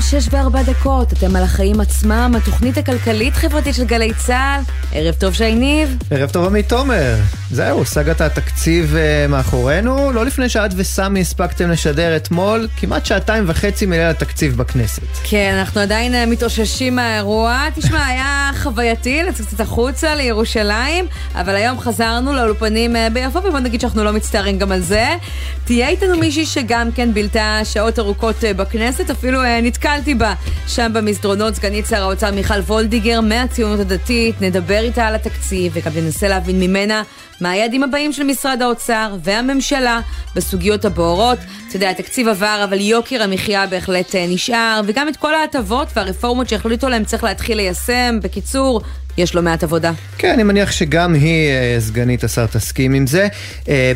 שש וארבע דקות, אתם על החיים עצמם, התוכנית הכלכלית-חברתית של גלי צה"ל. ערב טוב שי ניב. ערב טוב עמית תומר. זהו, סאגת התקציב uh, מאחורינו. לא לפני שאת וסמי הספקתם לשדר אתמול כמעט שעתיים וחצי מליל התקציב בכנסת. כן, אנחנו עדיין uh, מתאוששים מהאירוע. תשמע, היה חווייתי לצאת קצת החוצה לירושלים, אבל היום חזרנו לאולפנים uh, ביפו, ובוא נגיד שאנחנו לא מצטערים גם על זה. תהיה איתנו מישהי שגם כן בילתה שעות ארוכות בכנסת, אפילו נתקלתי בה שם במסדרונות, סגנית שר האוצר מיכל וולדיגר מהציונות הדתית. נדבר איתה על התקציב וגם ננסה להבין ממנה מה היעדים הבאים של משרד האוצר והממשלה בסוגיות הבוערות. אתה יודע, התקציב עבר, אבל יוקר המחיה בהחלט נשאר, וגם את כל ההטבות והרפורמות שהחליטו להם צריך להתחיל ליישם. בקיצור, יש לו מעט עבודה. כן, אני מניח שגם היא, סגנית השר, תסכים עם זה.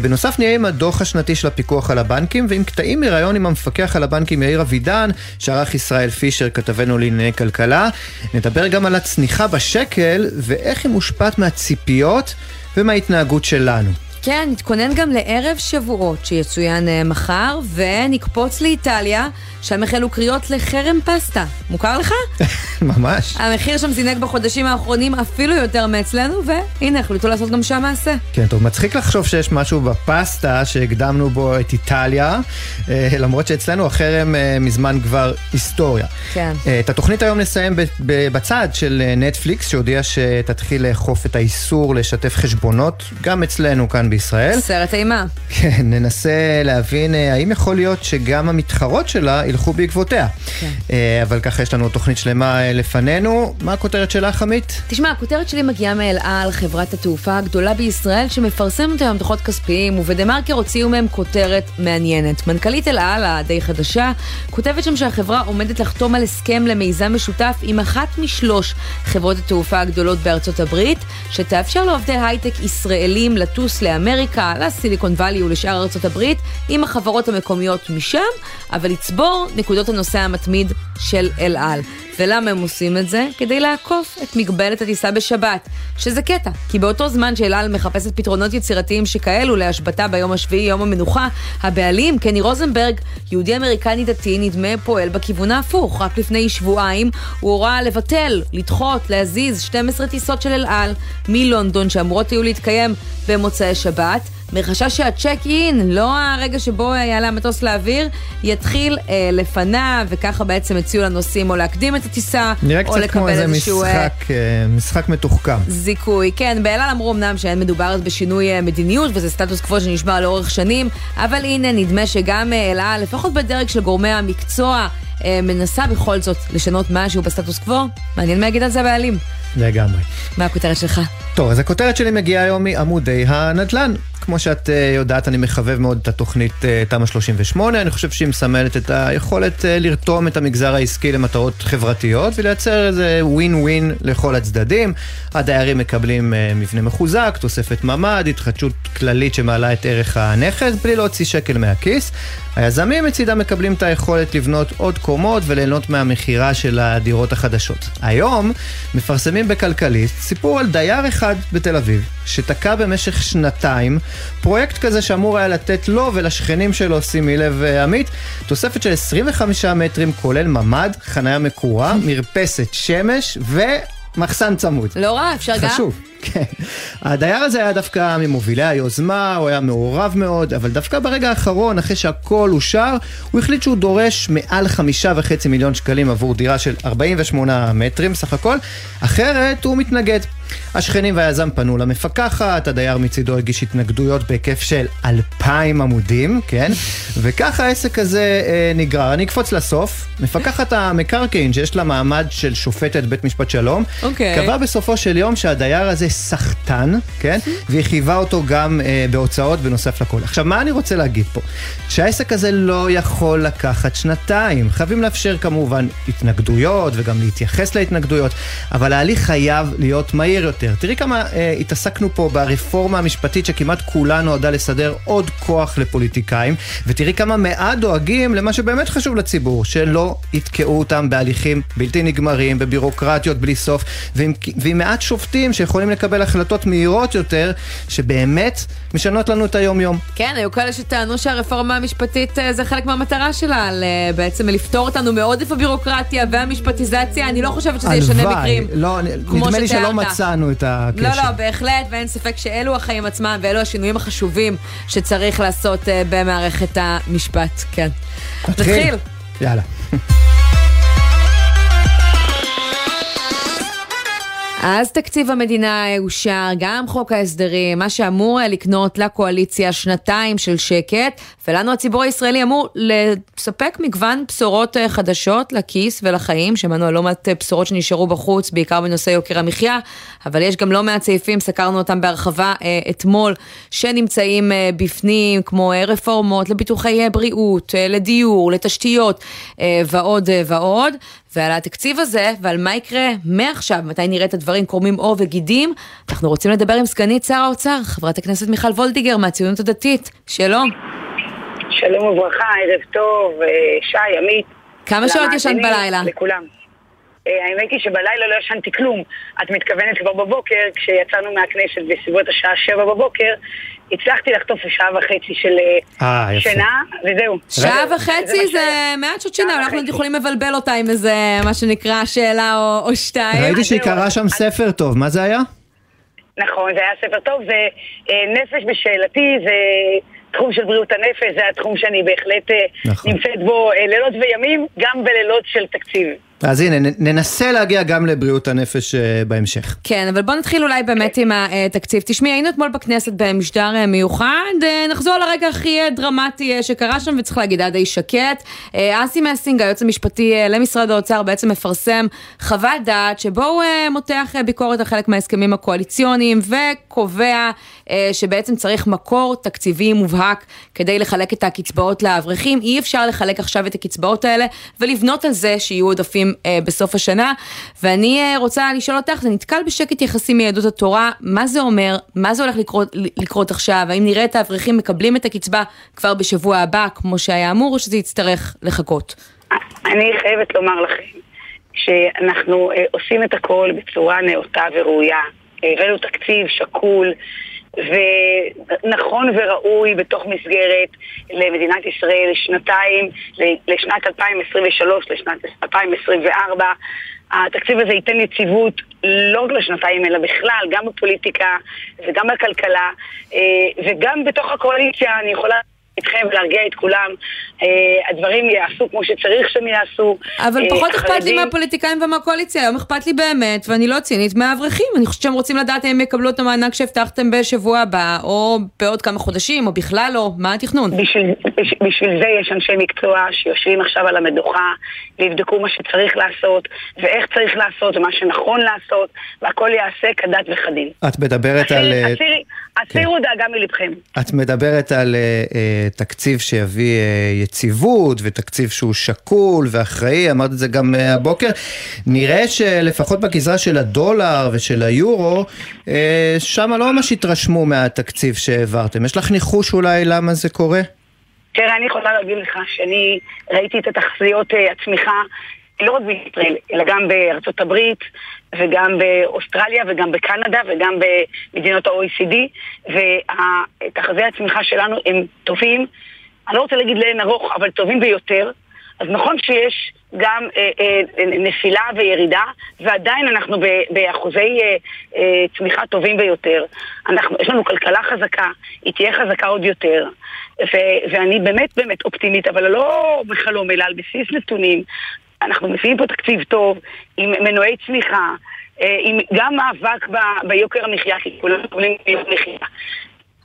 בנוסף נהיה עם הדוח השנתי של הפיקוח על הבנקים, ועם קטעים מראיון עם המפקח על הבנקים יאיר אבידן, שערך ישראל פישר, כתבנו לענייני כלכלה. נדבר גם על הצניחה בשקל, ואיך היא מושפעת מהציפיות ומההתנהגות שלנו. כן, נתכונן גם לערב שבועות שיצוין מחר, ונקפוץ לאיטליה, שם החלו קריאות לחרם פסטה. מוכר לך? ממש. המחיר שם זינק בחודשים האחרונים אפילו יותר מאצלנו, והנה, החליטו לעשות גם שם מעשה. כן, טוב, מצחיק לחשוב שיש משהו בפסטה שהקדמנו בו את איטליה, למרות שאצלנו החרם מזמן כבר היסטוריה. כן. את התוכנית היום נסיים בצד של נטפליקס, שהודיע שתתחיל לאכוף את האיסור לשתף חשבונות, גם אצלנו כאן בישראל. סרט אימה. כן, ננסה להבין האם יכול להיות שגם המתחרות שלה ילכו בעקבותיה. כן. אבל ככה יש לנו תוכנית שלמה לפנינו. מה הכותרת שלך, עמית? תשמע, הכותרת שלי מגיעה מאל על, חברת התעופה הגדולה בישראל, שמפרסמת היום דוחות כספיים, ובדה מרקר הוציאו מהם כותרת מעניינת. מנכ"לית אל על, הדי חדשה, כותבת שם שהחברה עומדת לחתום על הסכם למיזם משותף עם אחת משלוש חברות התעופה הגדולות בארצות הברית, שתאפשר לעובדי הייטק ישראלים לטוס לאמריקה, לסיליקון וואלי ולשאר ארצות הברית, עם החברות המקומיות משם, אבל לצבור נקודות הנוסע המתמיד של אל על. ולמה הם עושים את זה? כדי לעקוף את מגבלת הטיסה בשבת. שזה קטע, כי באותו זמן שאל על מחפשת פתרונות יצירתיים שכאלו להשבתה ביום השביעי, יום המנוחה, הבעלים, קני רוזנברג, יהודי אמריקני דתי, נדמה פועל בכיוון ההפוך. רק לפני שבועיים הוא הורה לבטל, לדחות, להזיז 12 טיסות של אל על מלונדון שאמורות היו להתקיים במוצאי שבת. kolbát, מחשש שהצ'ק אין, לא הרגע שבו יעלה המטוס לאוויר, יתחיל אה, לפניו, וככה בעצם הציעו לנוסעים או להקדים את הטיסה, או לקבל איזשהו... נראה קצת כמו איזה משחק, משחק מתוחכם. זיכוי, כן. באל על אמרו אמנם שאין מדובר בשינוי מדיניות, וזה סטטוס קוו שנשמר לאורך שנים, אבל הנה, נדמה שגם אל על, לפחות בדרג של גורמי המקצוע, מנסה בכל זאת לשנות משהו בסטטוס קוו. מעניין מה יגיד על זה הבעלים. לגמרי. מה הכותרת שלך? טוב, אז הכותרת שלי מגיעה היום מעמודי הנדל"ן. כמו שאת יודעת, אני מחבב מאוד את התוכנית תמ"א 38, אני חושב שהיא מסמלת את היכולת לרתום את המגזר העסקי למטרות חברתיות ולייצר איזה ווין ווין לכל הצדדים. הדיירים מקבלים מבנה מחוזק, תוספת ממ"ד, התחדשות כללית שמעלה את ערך הנכס, בלי להוציא שקל מהכיס. היזמים מצידם מקבלים את היכולת לבנות עוד קומות וליהנות מהמכירה של הדירות החדשות. היום מפרסמים בכלכליסט סיפור על דייר אחד בתל אביב, שתקע במשך שנתיים פרויקט כזה שאמור היה לתת לו ולשכנים שלו, שימי לב עמית, תוספת של 25 מטרים כולל ממ"ד, חניה מקורה, מרפסת שמש ו... מחסן צמוד. לא רע, אפשר גם. חשוב, כן. הדייר הזה היה דווקא ממובילי היוזמה, הוא היה מעורב מאוד, אבל דווקא ברגע האחרון, אחרי שהכל אושר, הוא החליט שהוא דורש מעל חמישה וחצי מיליון שקלים עבור דירה של 48 מטרים סך הכל, אחרת הוא מתנגד. השכנים והיזם פנו למפקחת, הדייר מצידו הגיש התנגדויות בהיקף של אלפיים עמודים, כן? וככה העסק הזה אה, נגרר. אני אקפוץ לסוף. מפקחת המקרקעין, שיש לה מעמד של שופטת בית משפט שלום, אוקיי. קבעה בסופו של יום שהדייר הזה סחטן, כן? והיא חייבה אותו גם אה, בהוצאות בנוסף לכל. עכשיו, מה אני רוצה להגיד פה? שהעסק הזה לא יכול לקחת שנתיים. חייבים לאפשר כמובן התנגדויות וגם להתייחס להתנגדויות, אבל ההליך חייב להיות מהיר. יותר. תראי כמה אה, התעסקנו פה ברפורמה המשפטית שכמעט כולה נועדה לסדר עוד כוח לפוליטיקאים, ותראי כמה מעט דואגים למה שבאמת חשוב לציבור, שלא יתקעו אותם בהליכים בלתי נגמרים, בבירוקרטיות בלי סוף, ועם, ועם מעט שופטים שיכולים לקבל לקבל החלטות מהירות יותר, שבאמת משנות לנו את היום-יום. כן, היו כאלה שטענו שהרפורמה המשפטית אה, זה חלק מהמטרה שלה, בעצם לפתור אותנו מעודף הבירוקרטיה והמשפטיזציה, אני לא חושבת שזה ישנה מקרים. לא, נדמה לי שלא מצאנו את הקשר. לא, לא, בהחלט, ואין ספק שאלו החיים עצמם ואלו השינויים החשובים שצריך לעשות אה, במערכת המשפט, כן. נתחיל. יאללה. אז תקציב המדינה אושר, גם חוק ההסדרים, מה שאמור לקנות לקואליציה שנתיים של שקט, ולנו הציבור הישראלי אמור לספק מגוון בשורות אה, חדשות לכיס ולחיים, שמענו על לא מעט אה, בשורות שנשארו בחוץ, בעיקר בנושא יוקר המחיה, אבל יש גם לא מעט סעיפים, סקרנו אותם בהרחבה אה, אתמול, שנמצאים בפנים, כמו רפורמות לביטוחי בריאות, לדיור, לתשתיות ועוד ועוד. ועל התקציב הזה ועל מה יקרה מעכשיו, מתי נראה את הדברים קורמים עור וגידים, אנחנו רוצים לדבר עם סגנית שר האוצר, חברת הכנסת מיכל וולדיגר מהציונות הדתית. שלום. שלום וברכה, ערב טוב, אה, שי, עמית. כמה שעות ישנת בלילה? לכולם. אה, האמת היא שבלילה לא ישנתי כלום. את מתכוונת כבר בבוקר, כשיצאנו מהכנסת בסביבות השעה שבע בבוקר, הצלחתי לחטוף שעה וחצי של 아, אה, שינה, וזהו. שעה וחצי זה מעט שעות שינה, אנחנו יכולים לבלבל אותה עם איזה, מה שנקרא, שאלה או, או שתיים. ראיתי שהיא קראה שם ספר טוב, מה זה היה? נכון, זה היה ספר טוב, זה נפש בשאלתי, זה... תחום של בריאות הנפש, זה התחום שאני בהחלט נכון. נמצאת בו לילות וימים, גם בלילות של תקציב. אז הנה, ננסה להגיע גם לבריאות הנפש אה, בהמשך. כן, אבל בוא נתחיל אולי באמת עם התקציב. תשמעי, היינו אתמול בכנסת במשדר אה, מיוחד, אה, נחזור לרגע הכי דרמטי שקרה שם, וצריך להגיד, היה די שקט. אסי מסינג, היועץ המשפטי למשרד האוצר, בעצם מפרסם חוות דעת שבו הוא מותח ביקורת על חלק מההסכמים הקואליציוניים, וקובע שבעצם צריך מקור תקציבי מובהק כדי לחלק את הקצבאות לאברכים. אי אפשר לחלק עכשיו את הקצבאות האלה ולבנות על זה שיהיו עודפים אה, בסוף השנה. ואני אה, רוצה לשאול אותך, זה נתקל בשקט יחסי מיהדות התורה, מה זה אומר, מה זה הולך לקרות, לקרות עכשיו, האם נראה את האברכים מקבלים את הקצבה כבר בשבוע הבא, כמו שהיה אמור, או שזה יצטרך לחכות? אני חייבת לומר לכם, שאנחנו אה, עושים את הכל בצורה נאותה וראויה. הבאנו תקציב שקול, ונכון וראוי בתוך מסגרת למדינת ישראל לשנתיים, לשנת 2023, לשנת 2024. התקציב הזה ייתן יציבות לא רק לשנתיים אלא בכלל, גם בפוליטיקה וגם בכלכלה אה, וגם בתוך הקואליציה אני יכולה איתכם ולהרגיע את כולם. אה, הדברים יעשו כמו שצריך שהם יעשו. אבל אה, פחות אכפת לי מהפוליטיקאים ומהקואליציה, היום אכפת לי באמת, ואני לא צינית, מהאברכים. אני חושבת שהם רוצים לדעת אם הם יקבלו את המענק שהבטחתם בשבוע הבא, או בעוד כמה חודשים, או בכלל לא. מה התכנון? בשביל, בשביל זה יש אנשי מקצוע שיושבים עכשיו על המדוכה, ויבדקו מה שצריך לעשות, ואיך צריך לעשות, ומה שנכון לעשות, והכל ייעשה כדת וכדין. את מדברת על... הסירו כן. דאגה מלבכם. את מדברת על תקציב שיביא uh, יציבות ותקציב שהוא שקול ואחראי, אמרת את זה גם uh, הבוקר. נראה שלפחות בגזרה של הדולר ושל היורו, uh, שם לא ממש התרשמו מהתקציב שהעברתם. יש לך ניחוש אולי למה זה קורה? תראה, אני יכולה להגיד לך שאני ראיתי את התחזיות הצמיחה לא רק בישראל, אלא גם בארצות הברית, וגם באוסטרליה, וגם בקנדה, וגם במדינות ה-OECD, ותחזי הצמיחה שלנו הם טובים, אני לא רוצה להגיד לאין ארוך, אבל טובים ביותר. אז נכון שיש גם אה, אה, נפילה וירידה, ועדיין אנחנו ב, באחוזי אה, אה, צמיחה טובים ביותר. אנחנו, יש לנו כלכלה חזקה, היא תהיה חזקה עוד יותר, ו, ואני באמת באמת אופטימית, אבל לא בחלום, אלא על בסיס נתונים. אנחנו מביאים פה תקציב טוב, עם מנועי צמיחה, אה, עם גם מאבק ב, ביוקר המחיה, כי כולם מקבלים ביוקר מחיה.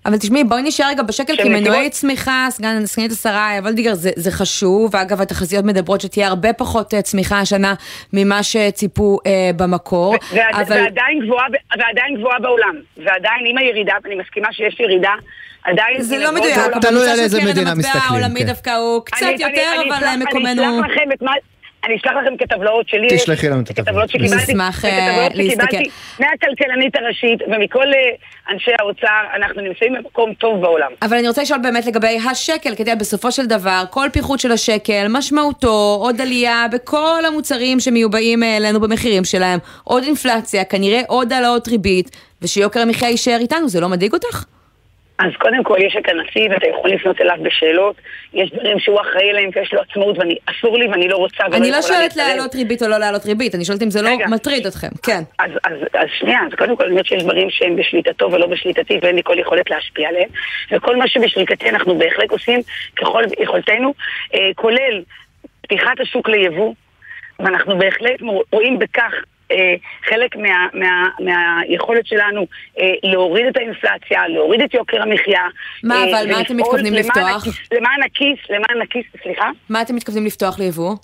אבל תשמעי, בואי נשאר רגע בשקל, כי מנועי צמיחה, סגן סגנית השרה וולדיגר, זה, זה חשוב, ואגב, התחזיות מדברות שתהיה הרבה פחות אה, צמיחה השנה ממה שציפו אה, במקור. ועד, אבל... ועדיין, גבוהה, ועדיין גבוהה בעולם, ועדיין עם הירידה, אני מסכימה שיש ירידה, עדיין... זה לא מדויק, תלוי על איזה מדינה מסתכלים. העולמי כן. דווקא הוא קצת יותר, אבל מקומנו... אני אשלח לכם את מה... אני אשלח לכם את הטבלאות שלי. תשלחי לנו את הטבלאות. שקיבלתי. נשמח אה, להסתכל. מהכלכלנית הראשית ומכל אה, אנשי האוצר, אנחנו נמצאים במקום טוב בעולם. אבל אני רוצה לשאול באמת לגבי השקל, כדי בסופו של דבר, כל פיחות של השקל, משמעותו עוד עלייה בכל המוצרים שמיובאים אלינו במחירים שלהם, עוד אינפלציה, כנראה עוד העלאות ריבית, ושיוקר המחיה יישאר איתנו, זה לא מדאיג אותך? אז קודם כל יש את הנשיא ואתה יכול לפנות אליו בשאלות, יש דברים שהוא אחראי להם ויש לו עצמאות ואסור לי ואני לא רוצה אני לא שואלת להעלות ריבית או לא להעלות ריבית, אני שואלת אם זה לא מטריד אתכם, כן. אז, אז, אז שנייה, אז קודם כל אני אומרת שיש דברים שהם בשליטתו ולא בשליטתי ואין לי כל יכולת להשפיע עליהם. וכל מה שבשליטתי אנחנו בהחלט עושים ככל יכולתנו, אה, כולל פתיחת השוק ליבוא ואנחנו בהחלט רואים בכך חלק מה, מה, מהיכולת שלנו אה, להוריד את האינפלציה, להוריד את יוקר המחיה. מה אה, אבל, מה אתם מתכוונים לפתוח? למען הכיס, למען הכיס, סליחה? מה אתם מתכוונים לפתוח ליבוא?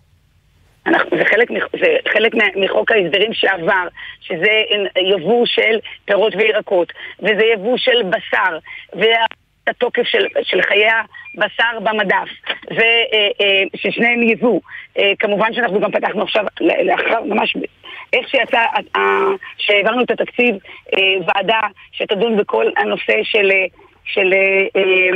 אנחנו, זה חלק, זה חלק מחוק ההסדרים שעבר, שזה יבוא של פירות וירקות, וזה יבוא של בשר, והתוקף של, של חיי הבשר במדף, וששניהם יבוא. כמובן שאנחנו גם פתחנו עכשיו, לאחר, ממש איך שיצא, שהעברנו את התקציב, אה, ועדה שתדון בכל הנושא של, אה, של אה,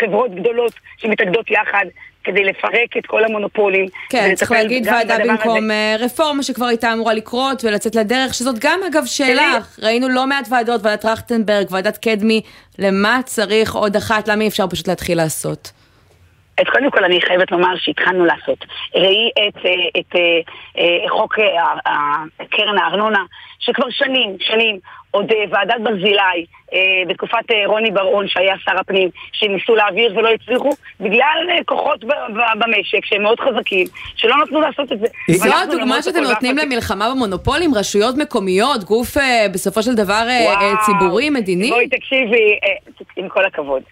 חברות גדולות שמתאגדות יחד. כדי לפרק את כל המונופולים. כן, צריך להגיד ועדה במקום הזה. רפורמה שכבר הייתה אמורה לקרות ולצאת לדרך, שזאת גם אגב שאלה, ראינו לא מעט ועדות, ועדת טרכטנברג, ועדת קדמי, למה צריך עוד אחת, למה אי אפשר פשוט להתחיל לעשות? אז קודם כל אני חייבת לומר שהתחלנו לעשות. ראי את, את, את, את חוק קרן הארנונה, שכבר שנים, שנים עוד אה, ועדת ברזילי, אה, בתקופת אה, רוני בר-און שהיה שר הפנים, שניסו להעביר ולא הצליחו, בגלל כוחות במשק שהם מאוד חזקים, שלא נתנו לעשות את זה. זו הדוגמה שאתם נותנים למלחמה במונופולים, רשויות מקומיות, גוף בסופו של דבר ציבורי, מדיני? בואי תקשיבי, עם כל הכבוד,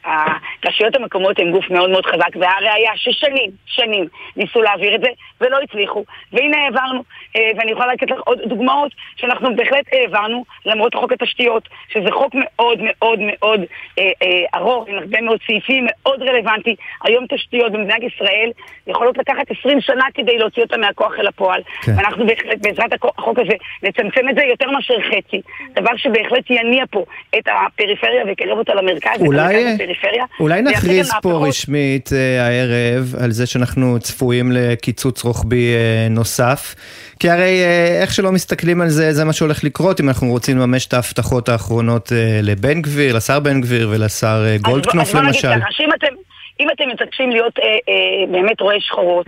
הרשויות המקומיות הן גוף מאוד מאוד חזק, והראיה ששנים, שנים ניסו להעביר את זה ולא הצליחו, והנה העברנו, ואני יכולה לתת לך עוד דוגמאות שאנחנו בהחלט העברנו, למרות החוק חוק התשתיות, שזה חוק מאוד מאוד מאוד אה, אה, ארוך, עם הרבה מאוד סעיפים, מאוד רלוונטי. היום תשתיות במדינת ישראל יכולות לקחת 20 שנה כדי להוציא אותן מהכוח אל הפועל. כן. ואנחנו בהחלט, בעזרת החוק הזה, נצמצם את זה יותר מאשר חצי. דבר שבהחלט יניע פה את הפריפריה ויקרב אותה למרכז, אולי, אולי נכריז פה רשמית אה, הערב על זה שאנחנו צפויים לקיצוץ רוחבי אה, נוסף. כי הרי אה, איך שלא מסתכלים על זה, זה מה שהולך לקרות אם אנחנו רוצים לממש את ההבטחות האחרונות אה, לבן גביר, לשר בן גביר ולשר אה, גולדקנופ למשל. אז שאם אתם, אם אתם מתעקשים להיות אה, אה, באמת רואי שחורות,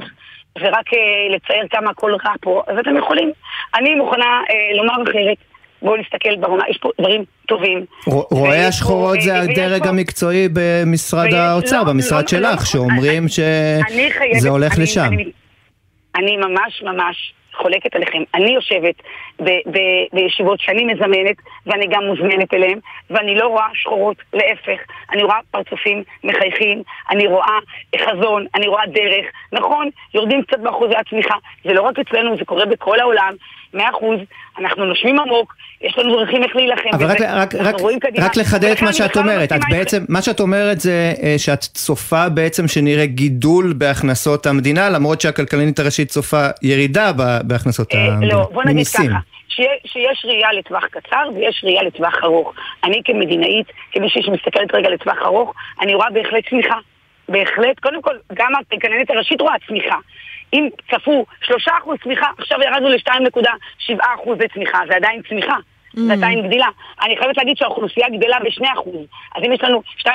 ורק אה, לצייר כמה הכל רע פה, אז אתם יכולים. אני מוכנה אה, לומר אחרת. בואו נסתכל בעונה, יש פה דברים טובים. רואי השחורות זה הדרג המקצועי במשרד האוצר, לא, במשרד לא, שלך, שאומרים שזה הולך לשם. אני ממש ממש חולקת עליכם. אני יושבת ב- ב- בישיבות שאני מזמנת, ואני גם מוזמנת אליהן, ואני לא רואה שחורות, להפך. אני רואה פרצופים מחייכים, אני רואה חזון, אני רואה דרך. נכון, יורדים קצת באחוזי הצמיחה, זה לא רק אצלנו, זה קורה בכל העולם. מאה אחוז, אנחנו נושמים עמוק, יש לנו דרכים איך להילחם אבל רק, רק, רק, רק לחדד את מה שאת אומרת, את בעצם, מה שאת אומרת זה אה, שאת צופה בעצם שנראה גידול בהכנסות המדינה, למרות שהכלכלנית הראשית צופה ירידה בהכנסות אה, המדינה, לא, בוא נגיד ככה. שיש ראייה לטווח קצר ויש ראייה לטווח ארוך. אני כמדינאית, כמישהי שמסתכלת רגע לטווח ארוך, אני רואה בהחלט צמיחה. בהחלט, קודם כל, גם הכלכלנית הראשית רואה צמיחה. אם צפו 3% צמיחה, עכשיו ירדנו ל-2.7% צמיחה, זה עדיין צמיחה. Mm. זה עדיין גדילה. אני חייבת להגיד שהאוכלוסייה גדלה ב-2%. אז אם יש לנו 2.7,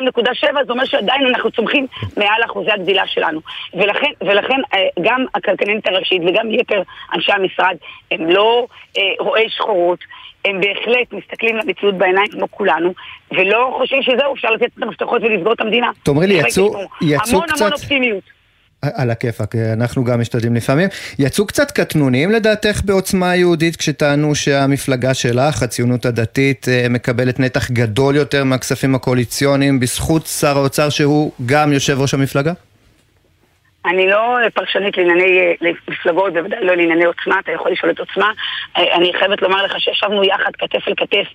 זה אומר שעדיין אנחנו צומחים מעל אחוזי הגדילה שלנו. ולכן, ולכן אה, גם הכלכלנית הראשית וגם יתר אנשי המשרד הם לא אה, רואי שחורות. הם בהחלט מסתכלים למציאות בעיניים כמו כולנו, ולא חושבים שזהו, אפשר לתת את המפתחות ולסגור את המדינה. תאמרי לי, יצאו, יצאו המון קצת... המון אופטימיות. על הכיפאק, אנחנו גם משתדלים לפעמים. יצאו קצת קטנוניים לדעתך בעוצמה יהודית כשטענו שהמפלגה שלך, הציונות הדתית, אה, מקבלת נתח גדול יותר מהכספים הקואליציוניים בזכות שר האוצר שהוא גם יושב ראש המפלגה? אני לא פרשנית לענייני אה, מפלגות, בוודאי לא לענייני עוצמה, אתה יכול לשאול את עוצמה. אה, אני חייבת לומר לך שישבנו יחד כתף אל כתף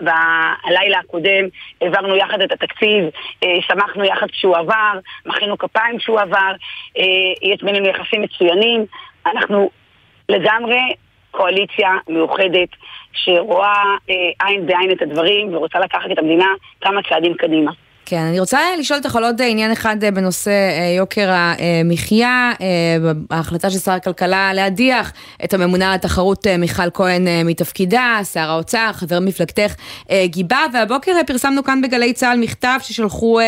בלילה הקודם, העברנו יחד את התקציב, אה, שמחנו יחד כשהוא עבר, מחאנו כפיים כשהוא עבר, יש בינינו יחסים מצוינים. אנחנו לגמרי קואליציה מאוחדת שרואה אה, עין בעין את הדברים ורוצה לקחת את המדינה כמה צעדים קדימה. כן, אני רוצה לשאול אותך על עוד עניין אחד אה, בנושא אה, יוקר המחיה, אה, ההחלטה של שר הכלכלה להדיח את הממונה על התחרות מיכל כהן מתפקידה, שר האוצר, חבר מפלגתך גיבה, והבוקר פרסמנו כאן בגלי צה"ל מכתב ששלחו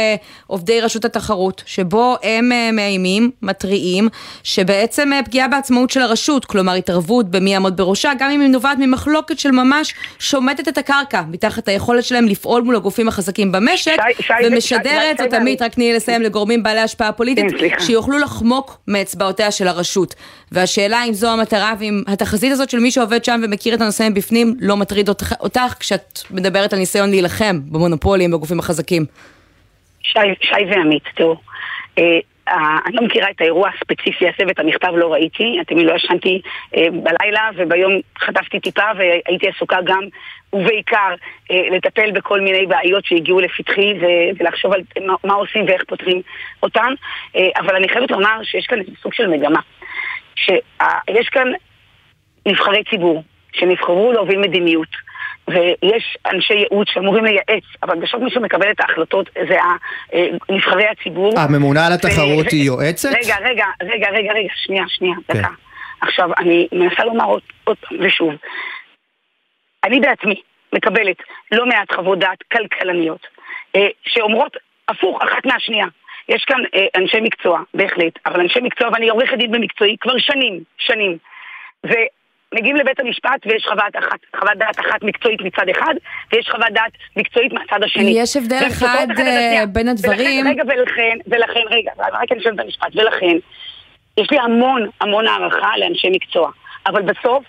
עובדי רשות התחרות, שבו הם מאיימים, מתריעים, שבעצם פגיעה בעצמאות של הרשות, כלומר התערבות במי יעמוד בראשה, גם אם היא נובעת ממחלוקת של ממש, שומטת את הקרקע מתחת היכולת שלהם לפעול מול הגופים החזקים במשק. שי, שי, ומשדרת את עמית, רק תני לסיים, לגורמים בעלי השפעה פוליטית, כן, שיוכלו לחמוק מאצבעותיה של הרשות. והשאלה אם זו המטרה ואם התחזית הזאת של מי שעובד שם ומכיר את הנושא מבפנים לא מטריד אותך, אותך כשאת מדברת על ניסיון להילחם במונופולים, בגופים החזקים. שי, שי ועמית, תראו. אני לא מכירה את האירוע הספציפי הזה ואת המכתב לא ראיתי, אתם לא ישנתי אה, בלילה וביום חטפתי טיפה והייתי עסוקה גם ובעיקר אה, לטפל בכל מיני בעיות שהגיעו לפתחי ולחשוב על מה, מה עושים ואיך פותרים אותן, אה, אבל אני חייבת לומר שיש כאן סוג של מגמה, שיש כאן נבחרי ציבור שנבחרו להוביל מדיניות. ויש אנשי ייעוץ שאמורים לייעץ, אבל בסוף מי שמקבל את ההחלטות זה אה, נבחרי הציבור. הממונה על התחרות היא יועצת? רגע, רגע, רגע, רגע, רגע, שנייה, שנייה, כן. דקה. עכשיו, אני מנסה לומר עוד, עוד ושוב. אני בעצמי מקבלת לא מעט חוות דעת כלכלניות, אה, שאומרות הפוך אחת מהשנייה. יש כאן אה, אנשי מקצוע, בהחלט, אבל אנשי מקצוע, ואני עורכת דין במקצועי כבר שנים, שנים. מגיעים לבית המשפט ויש חוות, אחת, חוות דעת אחת מקצועית מצד אחד, ויש חוות דעת מקצועית מהצד השני. יש הבדל אחד uh, בין הדברים. ולכן, רגע, ולכן, ולכן, רגע, רק אני שואלת את המשפט, ולכן, יש לי המון המון הערכה לאנשי מקצוע, אבל בסוף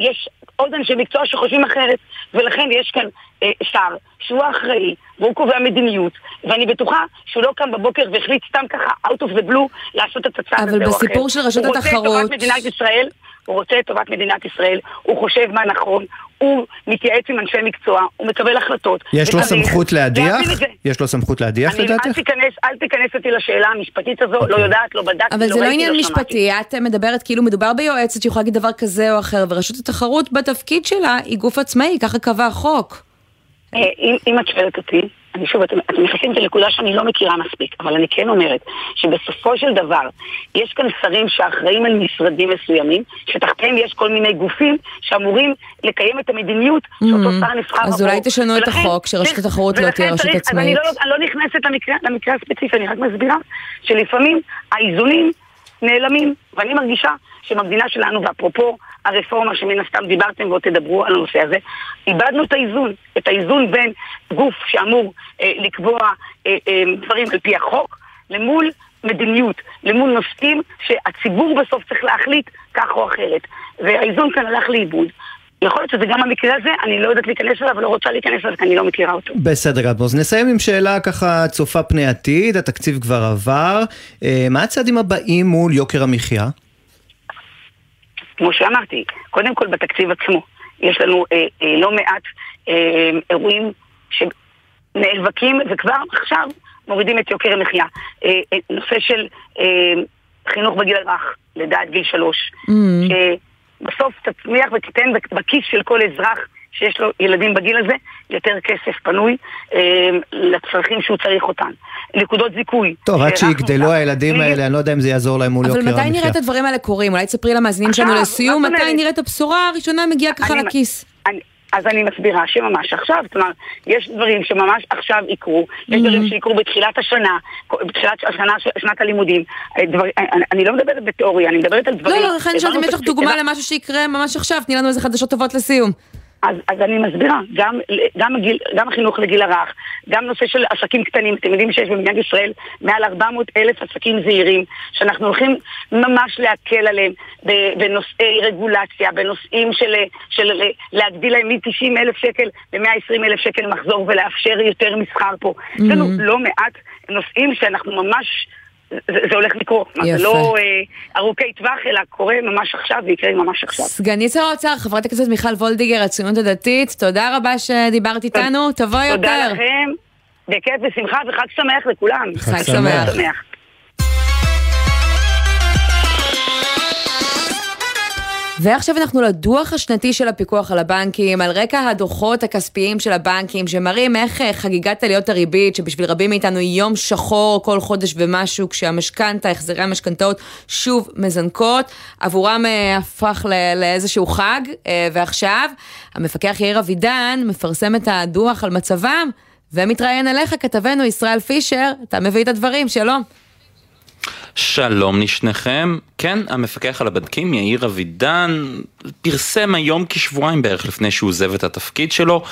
יש עוד אנשי מקצוע שחושבים אחרת, ולכן יש כאן אה, שר שהוא האחראי, והוא קובע מדיניות, ואני בטוחה שהוא לא קם בבוקר והחליט סתם ככה, out of the blue, לעשות את הצעד הזה או אחר. אבל בסיפור של רשות התחרות... הוא רוצה את טובת מדינת ישראל, הוא רוצה את טובת מדינת ישראל, הוא חושב מה נכון, הוא מתייעץ עם אנשי מקצוע, הוא מקבל החלטות. יש לו סמכות להדיח? יש לו סמכות להדיח לדעתך? אל תיכנס, אל תיכנס אותי לשאלה המשפטית הזו. לא אוקיי. יודעת, לא בדקתי, אבל לא זה לא עניין לא משפטי, את מדברת כאילו מדובר ביועצת שיכולה להגיד דבר כזה או אחר, ורשות התחרות בתפקיד שלה היא גוף עצמאי, ככה קבע החוק. אה, אם את שואלת אותי, אני שוב, אתם, אתם נכנסים לנקודה שאני לא מכירה מספיק, אבל אני כן אומרת שבסופו של דבר יש כאן שרים שאחראים על משרדים מסוימים, שתחתיהם יש כל מיני גופים שאמורים לקיים את המדיניות שאותו mm-hmm. שר נבחר אז אולי תשנו את החוק, שרשות התחרות לא תהיה רשות עצמאית. אני לא, אני לא נכנסת למקרה, למקרה הספציפי, אני רק מסבירה שלפעמים האיזונים נעלמים, ואני מרגישה שבמדינה שלנו, ואפרופו הרפורמה שמן הסתם דיברתם ועוד תדברו על הנושא הזה, איבדנו את האיזון, את האיזון בין גוף שאמור אה, לקבוע אה, אה, דברים על פי החוק, למול מדיניות, למול נושאים שהציבור בסוף צריך להחליט כך או אחרת. והאיזון כאן הלך לאיבוד. יכול להיות שזה גם המקרה הזה, אני לא יודעת להיכנס אליו, ולא רוצה להיכנס אליו, כי אני לא מכירה אותו. בסדר אז נסיים עם שאלה ככה צופה פני עתיד, התקציב כבר עבר. אה, מה הצעדים הבאים מול יוקר המחיה? כמו שאמרתי, קודם כל בתקציב עצמו, יש לנו אה, אה, לא מעט אה, אירועים שנאבקים וכבר עכשיו מורידים את יוקר המחיה. אה, אה, נושא של אה, חינוך בגיל הרך, לדעת גיל שלוש, mm-hmm. שבסוף תצמיח ותיתן בכיס של כל אזרח שיש לו ילדים בגיל הזה, יותר כסף פנוי אה, לצרכים שהוא צריך אותן. נקודות זיכוי. טוב, עד שיגדלו הילדים האלה, אני לא יודע אם זה יעזור להם מול יוקר המחיה. אבל מתי נראה את הדברים האלה קורים? אולי תספרי למאזינים שלנו לסיום, מתי נראה את הבשורה הראשונה מגיעה ככה לכיס? אז אני מסבירה שממש עכשיו, כלומר, יש דברים שממש עכשיו יקרו, יש mm-hmm. דברים שיקרו בתחילת השנה, בתחילת השנה, שנת הלימודים. אה, דבר, אני, אה, אני לא מדברת בתיאוריה, אני מדברת על דברים... לא, לא, לכן שאלתי אם יש לך דוגמה למשהו שיקרה ממש עכשיו, תני לנו איזה חדשות טובות לסיום. אז, אז אני מסבירה, גם, גם, הגיל, גם החינוך לגיל הרך, גם נושא של עסקים קטנים, אתם יודעים שיש במדינת ישראל מעל 400 אלף עסקים זעירים, שאנחנו הולכים ממש להקל עליהם בנושאי רגולציה, בנושאים של, של להגדיל להם מ-90 אלף שקל ל-120 אלף שקל מחזור ולאפשר יותר מסחר פה. יש mm-hmm. לנו לא מעט נושאים שאנחנו ממש... זה, זה הולך לקרות. יפה. זה לא אה, ארוכי טווח, אלא קורה ממש עכשיו ויקרה ממש עכשיו. סגנית שר האוצר, חברת הכנסת מיכל וולדיגר, הציונות הדתית, תודה רבה שדיברת איתנו, תבוא יותר. תודה לכם, בכיף ושמחה וחג שמח לכולם. חג שמח. ועכשיו אנחנו לדוח השנתי של הפיקוח על הבנקים, על רקע הדוחות הכספיים של הבנקים, שמראים איך אה, חגיגת עליות הריבית, שבשביל רבים מאיתנו היא יום שחור כל חודש ומשהו, כשהמשכנתה, החזרי המשכנתאות שוב מזנקות, עבורם אה, הפך לאיזשהו חג, אה, ועכשיו המפקח יאיר אבידן מפרסם את הדוח על מצבם, ומתראיין אליך כתבנו ישראל פישר, אתה מביא את הדברים, שלום. שלום לשניכם. כן, המפקח על הבנקים, יאיר אבידן, פרסם היום כשבועיים בערך לפני שהוא עוזב את התפקיד שלו,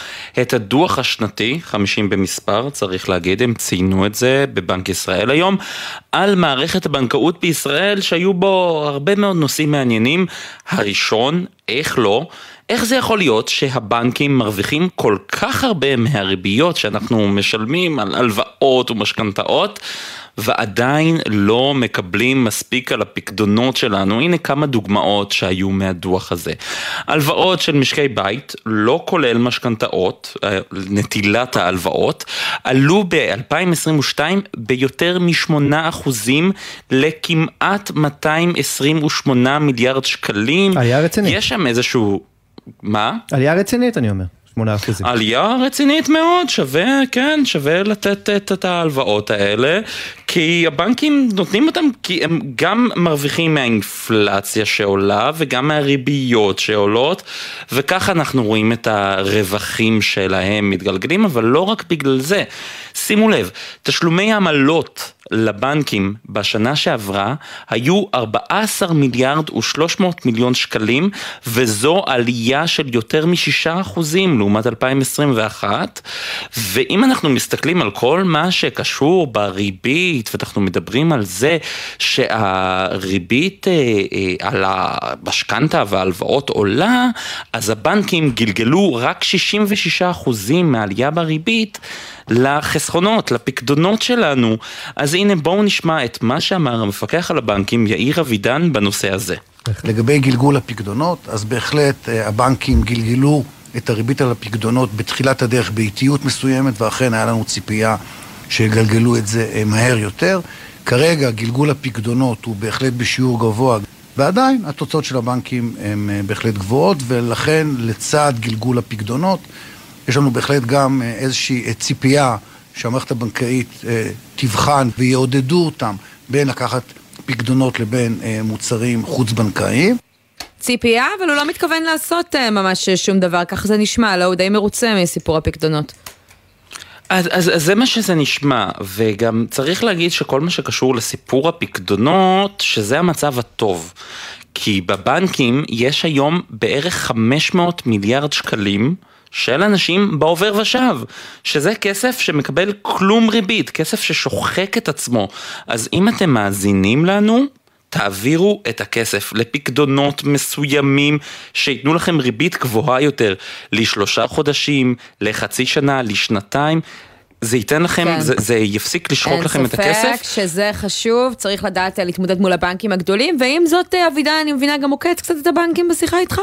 את הדוח השנתי, 50 במספר, צריך להגיד, הם ציינו את זה בבנק ישראל היום, על מערכת הבנקאות בישראל שהיו בו הרבה מאוד נושאים מעניינים. הראשון, איך לא, איך זה יכול להיות שהבנקים מרוויחים כל כך הרבה מהריביות שאנחנו משלמים על הלוואות ומשכנתאות? ועדיין לא מקבלים מספיק על הפקדונות שלנו. הנה כמה דוגמאות שהיו מהדוח הזה. הלוואות של משקי בית, לא כולל משכנתאות, אה, נטילת ההלוואות, עלו ב-2022 ביותר מ-8% לכמעט 228 מיליארד שקלים. עלייה רצינית. יש שם איזשהו... מה? עלייה רצינית אני אומר. 8%. עלייה רצינית מאוד, שווה, כן, שווה לתת את, את ההלוואות האלה, כי הבנקים נותנים אותם, כי הם גם מרוויחים מהאינפלציה שעולה וגם מהריביות שעולות, וככה אנחנו רואים את הרווחים שלהם מתגלגלים, אבל לא רק בגלל זה. שימו לב, תשלומי עמלות לבנקים בשנה שעברה היו 14 מיליארד ו-300 מיליון שקלים, וזו עלייה של יותר מ-6 אחוזים לעומת 2021. ואם אנחנו מסתכלים על כל מה שקשור בריבית, ואנחנו מדברים על זה שהריבית אה, אה, על המשכנתה וההלוואות עולה, אז הבנקים גלגלו רק 66 אחוזים מהעלייה בריבית. לחסכונות, לפקדונות שלנו. אז הנה בואו נשמע את מה שאמר המפקח על הבנקים יאיר אבידן בנושא הזה. לגבי גלגול הפקדונות, אז בהחלט אה, הבנקים גלגלו את הריבית על הפקדונות בתחילת הדרך באיטיות מסוימת, ואכן היה לנו ציפייה שיגלגלו את זה אה, מהר יותר. כרגע גלגול הפקדונות הוא בהחלט בשיעור גבוה, ועדיין התוצאות של הבנקים הן אה, בהחלט גבוהות, ולכן לצד גלגול הפקדונות יש לנו בהחלט גם אה, איזושהי ציפייה שהמערכת הבנקאית תבחן ויעודדו אותם בין לקחת פקדונות לבין מוצרים חוץ-בנקאיים. ציפייה, אבל הוא לא מתכוון לעשות ממש שום דבר, ככה זה נשמע, לא, הוא די מרוצה מסיפור הפקדונות. אז, אז, אז זה מה שזה נשמע, וגם צריך להגיד שכל מה שקשור לסיפור הפקדונות, שזה המצב הטוב. כי בבנקים יש היום בערך 500 מיליארד שקלים של אנשים בעובר ושב, שזה כסף שמקבל כלום ריבית, כסף ששוחק את עצמו. אז אם אתם מאזינים לנו, תעבירו את הכסף לפקדונות מסוימים שייתנו לכם ריבית גבוהה יותר, לשלושה חודשים, לחצי שנה, לשנתיים. זה ייתן לכם, כן. זה, זה יפסיק לשחוק לכם את הכסף. אין ספק שזה חשוב, צריך לדעת להתמודד מול הבנקים הגדולים, ועם זאת, אבידן, אני מבינה, גם עוקץ קצת את הבנקים בשיחה איתך?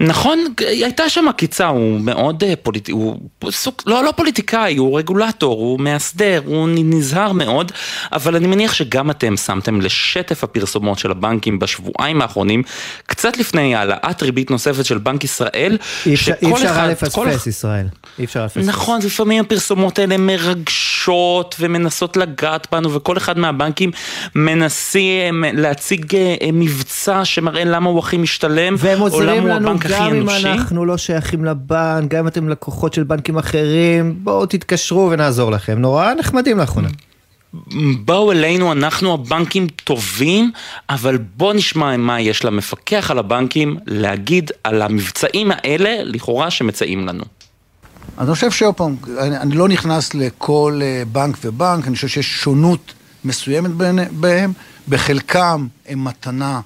נכון, הייתה שם עקיצה, הוא מאוד אה, פוליטי, הוא סוג, לא, לא פוליטיקאי, הוא רגולטור, הוא מאסדר, הוא נזהר מאוד, אבל אני מניח שגם אתם שמתם לשטף הפרסומות של הבנקים בשבועיים האחרונים, קצת לפני העלאת ריבית נוספת של בנק ישראל, אי אפשר, אי אפשר לפספס כל... ישראל, אי אפשר לפספס. נכון, לפעמים הפרסומות האלה מרגשות ומנסות לגעת בנו, וכל אחד מהבנקים מנסים להציג אה, מבצע שמראה למה הוא הכי משתלם, והם עוזרים לנו הבנק הכי אנושי. גם אם אנחנו לא שייכים לבנק, גם אם אתם לקוחות של בנקים אחרים, בואו תתקשרו ונעזור לכם. נורא נחמדים לאחרונה. בואו אלינו, אנחנו הבנקים טובים, אבל בואו נשמע מה יש למפקח על הבנקים להגיד על המבצעים האלה, לכאורה, שמציעים לנו. אני חושב שעוד פעם, אני, אני לא נכנס לכל אה, בנק ובנק, אני חושב שיש שונות מסוימת בהם, בחלקם הם מתנה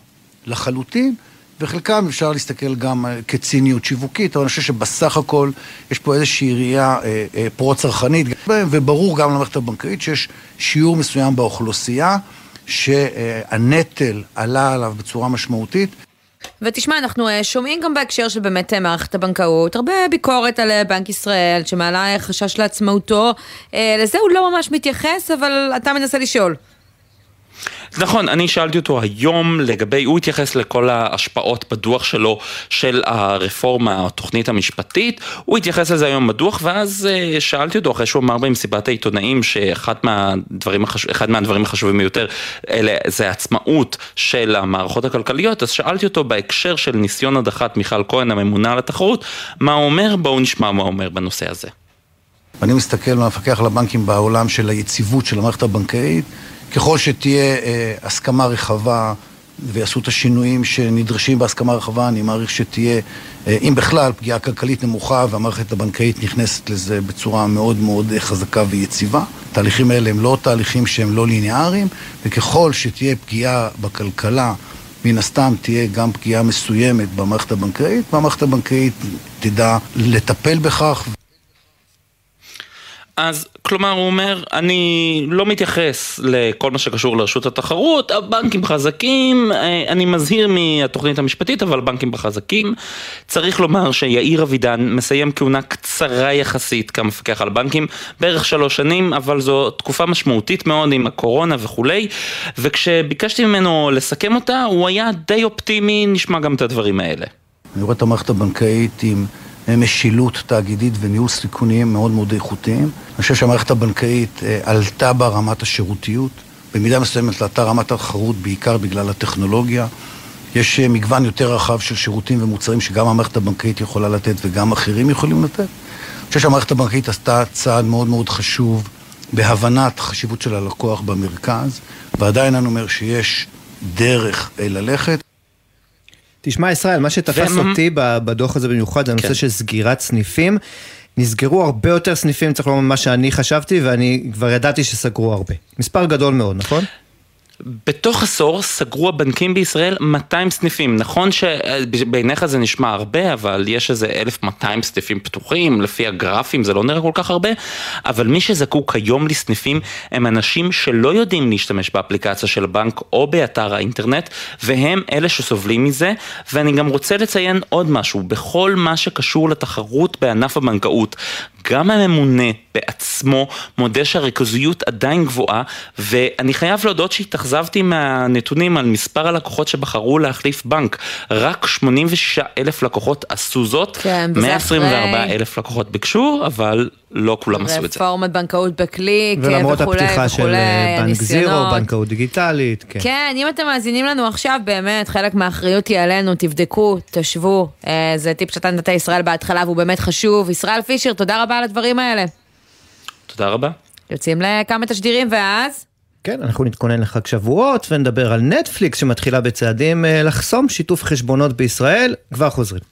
לחלוטין. וחלקם אפשר להסתכל גם כציניות שיווקית, אבל אני חושב שבסך הכל יש פה איזושהי ראייה אה, אה, פרו-צרכנית, וברור גם למערכת הבנקאית שיש שיעור מסוים באוכלוסייה שהנטל עלה עליו בצורה משמעותית. ותשמע, אנחנו אה, שומעים גם בהקשר של באמת מערכת הבנקאות, הרבה ביקורת על בנק ישראל, שמעלה חשש לעצמאותו. לזה הוא לא ממש מתייחס, אבל אתה מנסה לשאול. נכון, אני שאלתי אותו היום לגבי, הוא התייחס לכל ההשפעות בדוח שלו של הרפורמה, התוכנית המשפטית, הוא התייחס לזה היום בדוח, ואז אה, שאלתי אותו, אחרי שהוא אמר במסיבת העיתונאים, שאחד מהדברים, החש... מהדברים החשובים ביותר, אלה, זה עצמאות של המערכות הכלכליות, אז שאלתי אותו בהקשר של ניסיון הדחת מיכל כהן, הממונה על התחרות, מה הוא אומר, בואו נשמע מה הוא אומר בנושא הזה. אני מסתכל מהמפקח על הבנקים בעולם של היציבות של המערכת הבנקאית, ככל שתהיה אה, הסכמה רחבה ויעשו את השינויים שנדרשים בהסכמה רחבה, אני מעריך שתהיה, אה, אם בכלל, פגיעה כלכלית נמוכה והמערכת הבנקאית נכנסת לזה בצורה מאוד מאוד חזקה ויציבה. התהליכים האלה הם לא תהליכים שהם לא ליניאריים, וככל שתהיה פגיעה בכלכלה, מן הסתם תהיה גם פגיעה מסוימת במערכת הבנקאית, והמערכת הבנקאית תדע לטפל בכך. אז כלומר הוא אומר, אני לא מתייחס לכל מה שקשור לרשות התחרות, הבנקים חזקים, אה, אני מזהיר מהתוכנית המשפטית, אבל בנקים בחזקים. צריך לומר שיאיר אבידן מסיים כהונה קצרה יחסית כמפקח על בנקים, בערך שלוש שנים, אבל זו תקופה משמעותית מאוד עם הקורונה וכולי, וכשביקשתי ממנו לסכם אותה, הוא היה די אופטימי, נשמע גם את הדברים האלה. אני רואה את המערכת הבנקאית עם... משילות תאגידית וניהול סיכוניים מאוד מאוד איכותיים. אני חושב שהמערכת הבנקאית אה, עלתה ברמת השירותיות, במידה מסוימת עלתה רמת התחרות בעיקר בגלל הטכנולוגיה. יש אה, מגוון יותר רחב של שירותים ומוצרים שגם המערכת הבנקאית יכולה לתת וגם אחרים יכולים לתת. אני חושב שהמערכת הבנקאית עשתה צעד מאוד מאוד חשוב בהבנת החשיבות של הלקוח במרכז, ועדיין אני אומר שיש דרך אה, ללכת. תשמע ישראל, מה שתפס ומה... אותי בדוח הזה במיוחד זה הנושא כן. של סגירת סניפים. נסגרו הרבה יותר סניפים, צריך לומר, ממה שאני חשבתי, ואני כבר ידעתי שסגרו הרבה. מספר גדול מאוד, נכון? בתוך עשור סגרו הבנקים בישראל 200 סניפים. נכון שבעיניך זה נשמע הרבה, אבל יש איזה 1,200 סניפים פתוחים, לפי הגרפים זה לא נראה כל כך הרבה, אבל מי שזקוק היום לסניפים הם אנשים שלא יודעים להשתמש באפליקציה של הבנק או באתר האינטרנט, והם אלה שסובלים מזה. ואני גם רוצה לציין עוד משהו, בכל מה שקשור לתחרות בענף הבנקאות, גם הממונה בעצמו מודה שהריכוזיות עדיין גבוהה, ואני חייב להודות שהתאכזבתי מהנתונים על מספר הלקוחות שבחרו להחליף בנק. רק 86 אלף לקוחות עשו זאת, כן, 124 אלף לקוחות ביקשו, אבל לא כולם עשו את זה. רפורמת בנקאות בקליק וכולי ולמרות הפתיחה של אה, בנק זירו, בנקאות דיגיטלית. כן. כן, אם אתם מאזינים לנו עכשיו, באמת, חלק מהאחריות היא עלינו, תבדקו, תשוו. אה, זה טיפ שאתה נתת ישראל בהתחלה והוא באמת חשוב. ישראל פישר, תודה רבה על הדברים האלה. תודה רבה. יוצאים לכמה תשדירים ואז? כן, אנחנו נתכונן לחג שבועות ונדבר על נטפליקס שמתחילה בצעדים אה, לחסום שיתוף חשבונות בישראל. כבר חוזרים.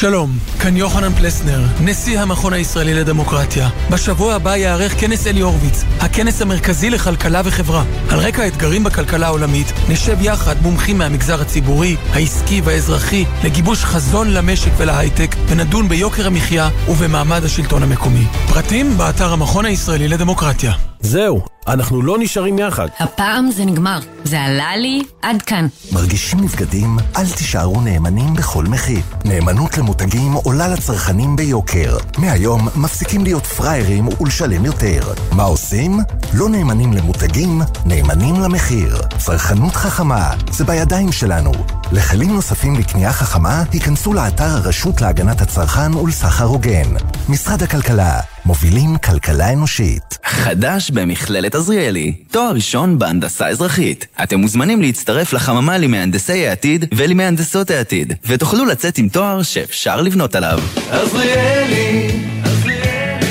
שלום, כאן יוחנן פלסנר, נשיא המכון הישראלי לדמוקרטיה. בשבוע הבא יארך כנס אלי הורוביץ, הכנס המרכזי לכלכלה וחברה. על רקע האתגרים בכלכלה העולמית, נשב יחד מומחים מהמגזר הציבורי, העסקי והאזרחי, לגיבוש חזון למשק ולהייטק, ונדון ביוקר המחיה ובמעמד השלטון המקומי. פרטים באתר המכון הישראלי לדמוקרטיה. זהו, אנחנו לא נשארים יחד. הפעם זה נגמר. זה עלה לי עד כאן. מרגישים נבגדים? אל תישארו נאמנים בכל מחיר. נאמנות למותגים עולה לצרכנים ביוקר. מהיום מפסיקים להיות פראיירים ולשלם יותר. מה עושים? לא נאמנים למותגים, נאמנים למחיר. צרכנות חכמה, זה בידיים שלנו. לכלים נוספים לקנייה חכמה, היכנסו לאתר הרשות להגנת הצרכן ולסחר הוגן. משרד הכלכלה, מובילים כלכלה אנושית. חדש במכללת עזריאלי, תואר ראשון בהנדסה אזרחית. אתם מוזמנים להצטרף לחממה למהנדסי העתיד ולמהנדסות העתיד, ותוכלו לצאת עם תואר שאפשר לבנות עליו. עזריאלי, עזריאלי,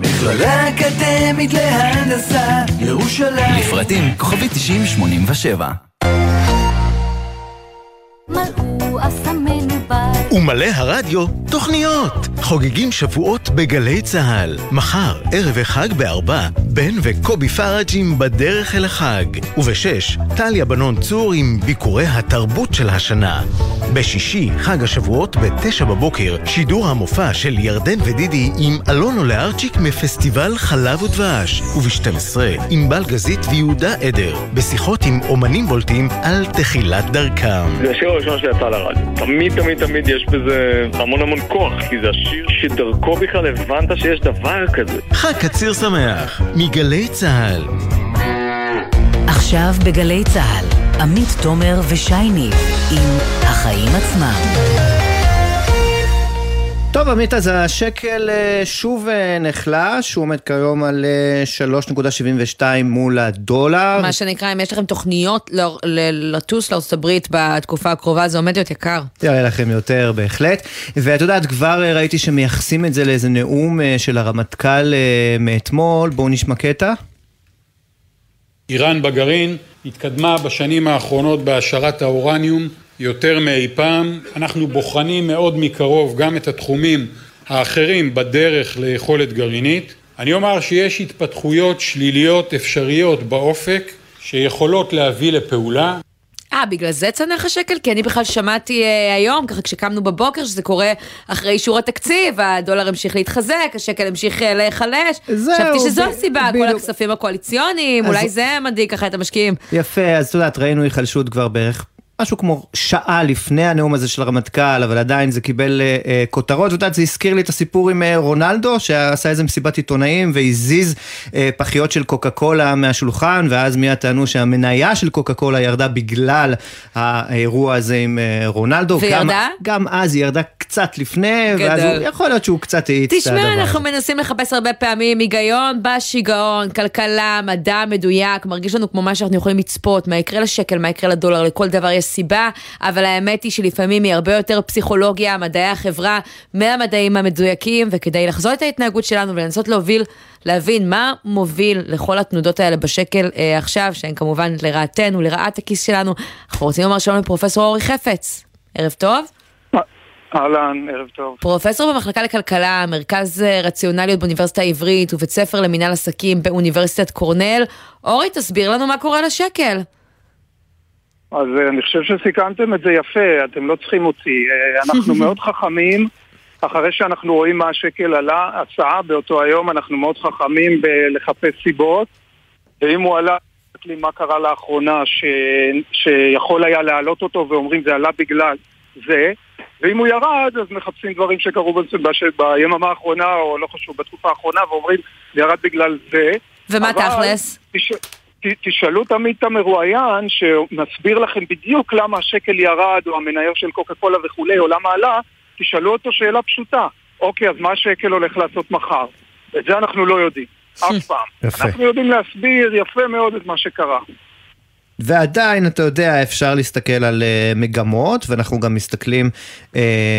מכללה אקדמית להנדסה, ירושלים. לפרטים, כוכבי 9087. מלאו אסמנו בבית. ומלא הרדיו, תוכניות. חוגגים שבועות בגלי צה"ל. מחר, ערב החג בארבע, בן וקובי פראג'ים בדרך אל החג. ובשש, טליה בנון צור עם ביקורי התרבות של השנה. בשישי, חג השבועות בתשע בבוקר, שידור המופע של ירדן ודידי עם אלונו לארצ'יק מפסטיבל חלב ודבש. וב-12, ענבל גזית ויהודה עדר, בשיחות עם אומנים בולטים על תחילת דרכם. זה השיר הראשון שיצא לרדיו. תמיד תמיד תמיד יש בזה המון המון כוח, כי זה השיר שדרכו בכלל הבנת שיש דבר כזה. חג קציר שמח, מגלי צה"ל. עכשיו בגלי צה"ל, עמית תומר ושייני עם החיים עצמם. טוב, עמית, אז השקל אה, שוב אה, נחלש, הוא עומד כיום על אה, 3.72 מול הדולר. מה שנקרא, אם יש לכם תוכניות ל- ל- לטוס לארצות הברית בתקופה הקרובה, זה עומד להיות יקר. יראה לכם יותר, בהחלט. ואת יודעת, כבר אה, ראיתי שמייחסים את זה לאיזה נאום אה, של הרמטכ"ל אה, מאתמול, בואו נשמע קטע. איראן בגרעין התקדמה בשנים האחרונות בהעשרת האורניום יותר מאי פעם. אנחנו בוחנים מאוד מקרוב גם את התחומים האחרים בדרך ליכולת גרעינית. אני אומר שיש התפתחויות שליליות אפשריות באופק שיכולות להביא לפעולה. אה, בגלל זה צנח השקל? כי אני בכלל שמעתי אה, היום, ככה כשקמנו בבוקר, שזה קורה אחרי אישור התקציב, הדולר המשיך להתחזק, השקל המשיך אה, להיחלש. זהו, חשבתי שזו ב- הסיבה, כל בדיוק. הכספים הקואליציוניים, אז- אולי זה מדאיג ככה את המשקיעים. יפה, אז את יודעת, ראינו היחלשות כבר בערך משהו כמו שעה לפני הנאום הזה של הרמטכ"ל, אבל עדיין זה קיבל אה, אה, כותרות. ואת יודעת, זה הזכיר לי את הסיפור עם אה, רונלדו, שעשה איזה מסיבת עיתונאים והזיז אה, פחיות של קוקה קולה מהשולחן, ואז מיד טענו שהמניה של קוקה קולה ירדה בגלל האירוע הזה עם אה, רונלדו. וירדה? גם, גם אז היא ירדה קצת לפני, ואז גדול. הוא, יכול להיות שהוא קצת האיץ את הדבר תשמע. אנחנו מנסים לחפש הרבה פעמים היגיון בשיגעון, כלכלה, מדע מדויק, מרגיש לנו כמו מה שאנחנו יכולים לצפות, מה יקרה לשקל, מה יקרה לדולר, לכל דבר יש סיבה, אבל האמת היא שלפעמים היא הרבה יותר פסיכולוגיה, מדעי החברה, מהמדעים המדויקים, וכדי לחזות את ההתנהגות שלנו ולנסות להוביל, להבין מה מוביל לכל התנודות האלה בשקל אה, עכשיו, שהן כמובן לרעתנו, לרעת הכיס שלנו, אנחנו רוצים לומר שלום לפרופסור אורי חפץ. ערב טוב. אהלן, ערב טוב. פרופסור במחלקה לכלכלה, מרכז אה, רציונליות באוניברסיטה העברית ובית ספר למינהל עסקים באוניברסיטת קורנל. אורי, תסביר לנו מה קורה לשקל. אז אה, אני חושב שסיכמתם את זה יפה, אתם לא צריכים אותי. אה, אנחנו מאוד חכמים, אחרי שאנחנו רואים מה השקל עלה, הצעה באותו היום, אנחנו מאוד חכמים בלחפש סיבות, ואם הוא עלה, לי מה קרה לאחרונה ש... שיכול היה להעלות אותו ואומרים זה עלה בגלל זה, ואם הוא ירד אז מחפשים דברים שקרו. ביממה האחרונה או לא חשוב, בתקופה האחרונה ואומרים זה ירד בגלל זה. ומה אבל תכלס? תשאלו תמיד את המרואיין שמסביר לכם בדיוק למה השקל ירד או המניות של קוקה קולה וכולי או למה עלה, תשאלו אותו שאלה פשוטה. אוקיי, אז מה השקל הולך לעשות מחר? את זה אנחנו לא יודעים, אף פעם. יפה. אנחנו יודעים להסביר יפה מאוד את מה שקרה. ועדיין, אתה יודע, אפשר להסתכל על uh, מגמות, ואנחנו גם מסתכלים uh,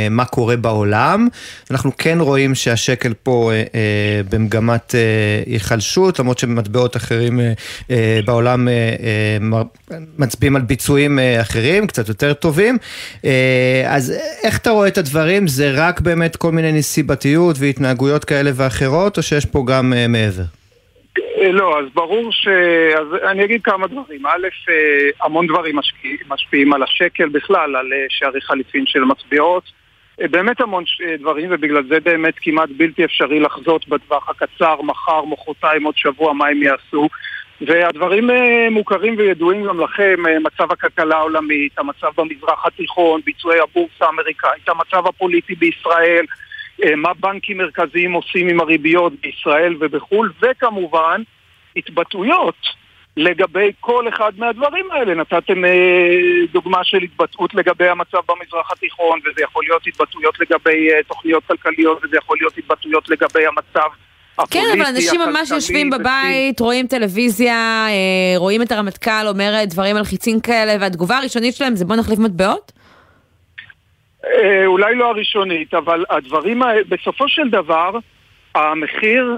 מה קורה בעולם. אנחנו כן רואים שהשקל פה uh, uh, במגמת uh, היחלשות, למרות שמטבעות אחרים uh, uh, בעולם uh, uh, מצביעים על ביצועים uh, אחרים, קצת יותר טובים. Uh, אז איך אתה רואה את הדברים? זה רק באמת כל מיני נסיבתיות והתנהגויות כאלה ואחרות, או שיש פה גם uh, מעבר? אה, לא, אז ברור ש... אז אני אגיד כמה דברים. א', אה, המון דברים משקיע, משפיעים על השקל בכלל, על אה, שערי חליפין של מצביעות. באמת המון דברים, ובגלל זה באמת כמעט בלתי אפשרי לחזות בטווח הקצר, מחר, מחרתיים, עוד שבוע, מה הם יעשו. והדברים מוכרים וידועים גם לכם, מצב הכלכלה העולמית, המצב במזרח התיכון, ביצועי הבורסה האמריקאית, המצב הפוליטי בישראל, מה בנקים מרכזיים עושים עם הריביות בישראל ובחו"ל, וכמובן התבטאויות לגבי כל אחד מהדברים האלה. נתתם אה, דוגמה של התבטאות לגבי המצב במזרח התיכון, וזה יכול להיות התבטאויות לגבי אה, תוכניות כלכליות, וזה יכול להיות התבטאויות לגבי המצב כן, אבל אנשים ממש יושבים. בבית, רואים טלוויזיה, אה, רואים את הרמטכ"ל אומר דברים מלחיצים כאלה, והתגובה הראשונית שלהם זה בוא נחליף מטבעות? אה, אולי לא הראשונית, אבל הדברים בסופו של דבר, המחיר,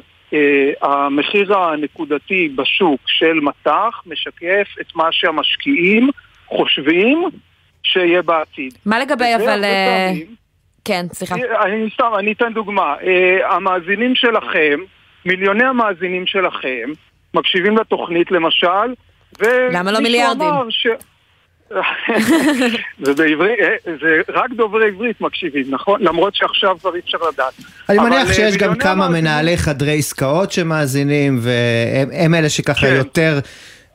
המחיר הנקודתי בשוק של מטח משקף את מה שהמשקיעים חושבים שיהיה בעתיד. מה לגבי אבל... אה, פעמים- כן, סליחה. אני סתם, אני אתן דוגמה. אה, המאזינים שלכם, מיליוני המאזינים שלכם, מקשיבים לתוכנית למשל. למה לא מיליארדים? ש... זה בעברית, אה, זה רק דוברי עברית מקשיבים, נכון? למרות שעכשיו כבר אי אפשר לדעת. אני מניח אה, שיש גם כמה מנהלי חדרי עסקאות שמאזינים, והם הם אלה שככה כן. יותר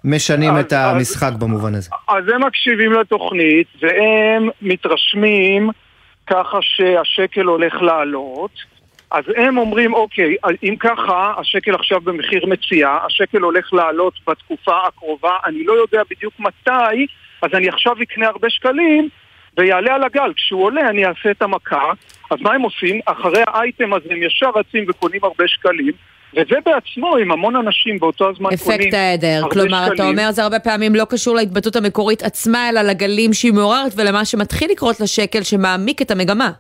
משנים אז- את המשחק במובן הזה. אז הם מקשיבים לתוכנית, והם מתרשמים ככה שהשקל הולך לעלות. אז הם אומרים, אוקיי, אם ככה, השקל עכשיו במחיר מציאה, השקל הולך לעלות בתקופה הקרובה, אני לא יודע בדיוק מתי, אז אני עכשיו אקנה הרבה שקלים ויעלה על הגל. כשהוא עולה אני אעשה את המכה, אז מה הם עושים? אחרי האייטם הזה הם ישר רצים וקונים הרבה שקלים, וזה בעצמו, עם המון אנשים באותו הזמן קונים אפקט העדר, כלומר אתה שקלים. אומר זה הרבה פעמים לא קשור להתבטאות המקורית עצמה אלא לגלים שהיא מעוררת ולמה שמתחיל לקרות לשקל שמעמיק את המגמה.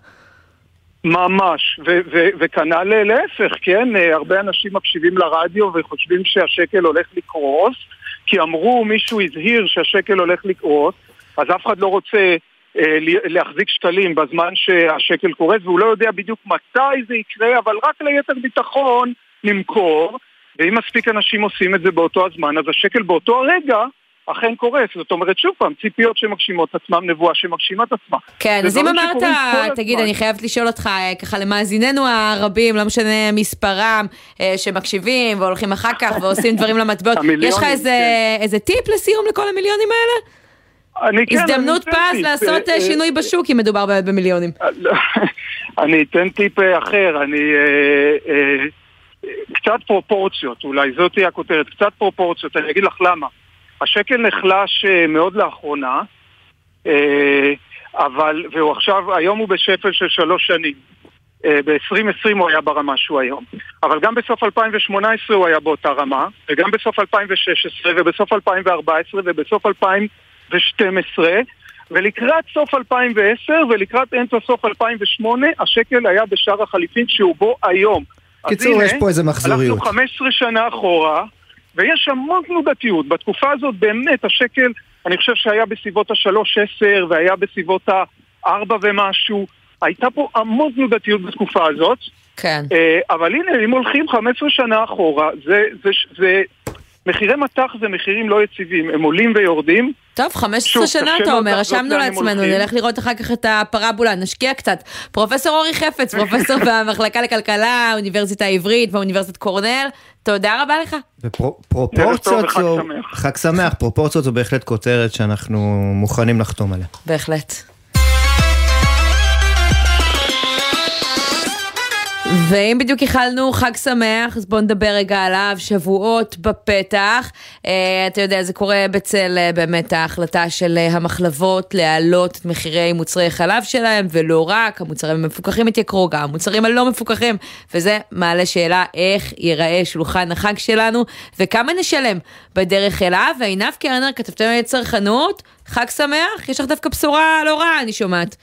ממש, וכנ"ל להפך, כן? אה, הרבה אנשים מקשיבים לרדיו וחושבים שהשקל הולך לקרוס, כי אמרו, מישהו הזהיר שהשקל הולך לקרוס, אז אף אחד לא רוצה אה, להחזיק שקלים בזמן שהשקל קורס, והוא לא יודע בדיוק מתי זה יקרה, אבל רק ליתר ביטחון נמכור, ואם מספיק אנשים עושים את זה באותו הזמן, אז השקל באותו הרגע אכן קורס. זאת אומרת, שוב פעם, ציפיות שמגשימות עצמם, נבואה שמגשימה את עצמה. כן, אז אם אמרת, תגיד. אני חייבת לשאול אותך, אה, ככה למאזיננו הרבים, לא משנה מספרם, אה, שמקשיבים והולכים אחר כך ועושים דברים למטבעות, יש לך איזה, כן. איזה טיפ לסיום לכל המיליונים האלה? אני כן, הזדמנות פז לעשות אה, שינוי בשוק אם מדובר באמת במיליונים. אני אתן טיפ אחר, אני... קצת פרופורציות, אולי זאת תהיה הכותרת, קצת פרופורציות, אני אגיד לך למה. השקל נחלש אה, מאוד לאחרונה, אה, אבל, והוא עכשיו, היום הוא בשפל של שלוש שנים. אה, ב-2020 הוא היה ברמה שהוא היום. אבל גם בסוף 2018 הוא היה באותה רמה, וגם בסוף 2016, ובסוף 2014, ובסוף 2012, ולקראת סוף 2010 ולקראת אמצע סוף 2008, השקל היה בשער החליפין שהוא בו היום. קיצור, הנה, יש פה איזה מחזוריות. אנחנו 15 שנה אחורה, ויש המון תנודתיות. בתקופה הזאת באמת השקל, אני חושב שהיה בסביבות ה-3.10 והיה בסביבות ה-4 ומשהו. הייתה פה המון תנודתיות בתקופה הזאת. כן. אה, אבל הנה, אם הולכים 15 שנה אחורה, זה, זה, זה, מחירי מטח זה מחירים לא יציבים, הם עולים ויורדים. טוב, 15 שוב, שנה אתה אומר, רשמנו לעצמנו. נלך לראות אחר כך את הפרבולה, נשקיע קצת. פרופסור אורי חפץ, פרופסור במחלקה לכלכלה, האוניברסיטה העברית ואוניברסיטת קורנל, תודה רבה לך. ופרופורציות וחג זו... שמח. חג שמח, פרופורציות זו בהחלט כותרת שאנחנו מוכנים לחתום עליה. בהחלט. ואם בדיוק איחלנו חג שמח, אז בואו נדבר רגע עליו, שבועות בפתח. Uh, אתה יודע, זה קורה בצל uh, באמת ההחלטה של uh, המחלבות להעלות את מחירי מוצרי חלב שלהם, ולא רק, המוצרים המפוקחים התייקרו, גם המוצרים הלא מפוקחים, וזה מעלה שאלה איך ייראה שולחן החג שלנו, וכמה נשלם בדרך אליו. ועינב קרנר, כתבתם צרכנות, חג שמח, יש לך דווקא בשורה לא רעה, אני שומעת.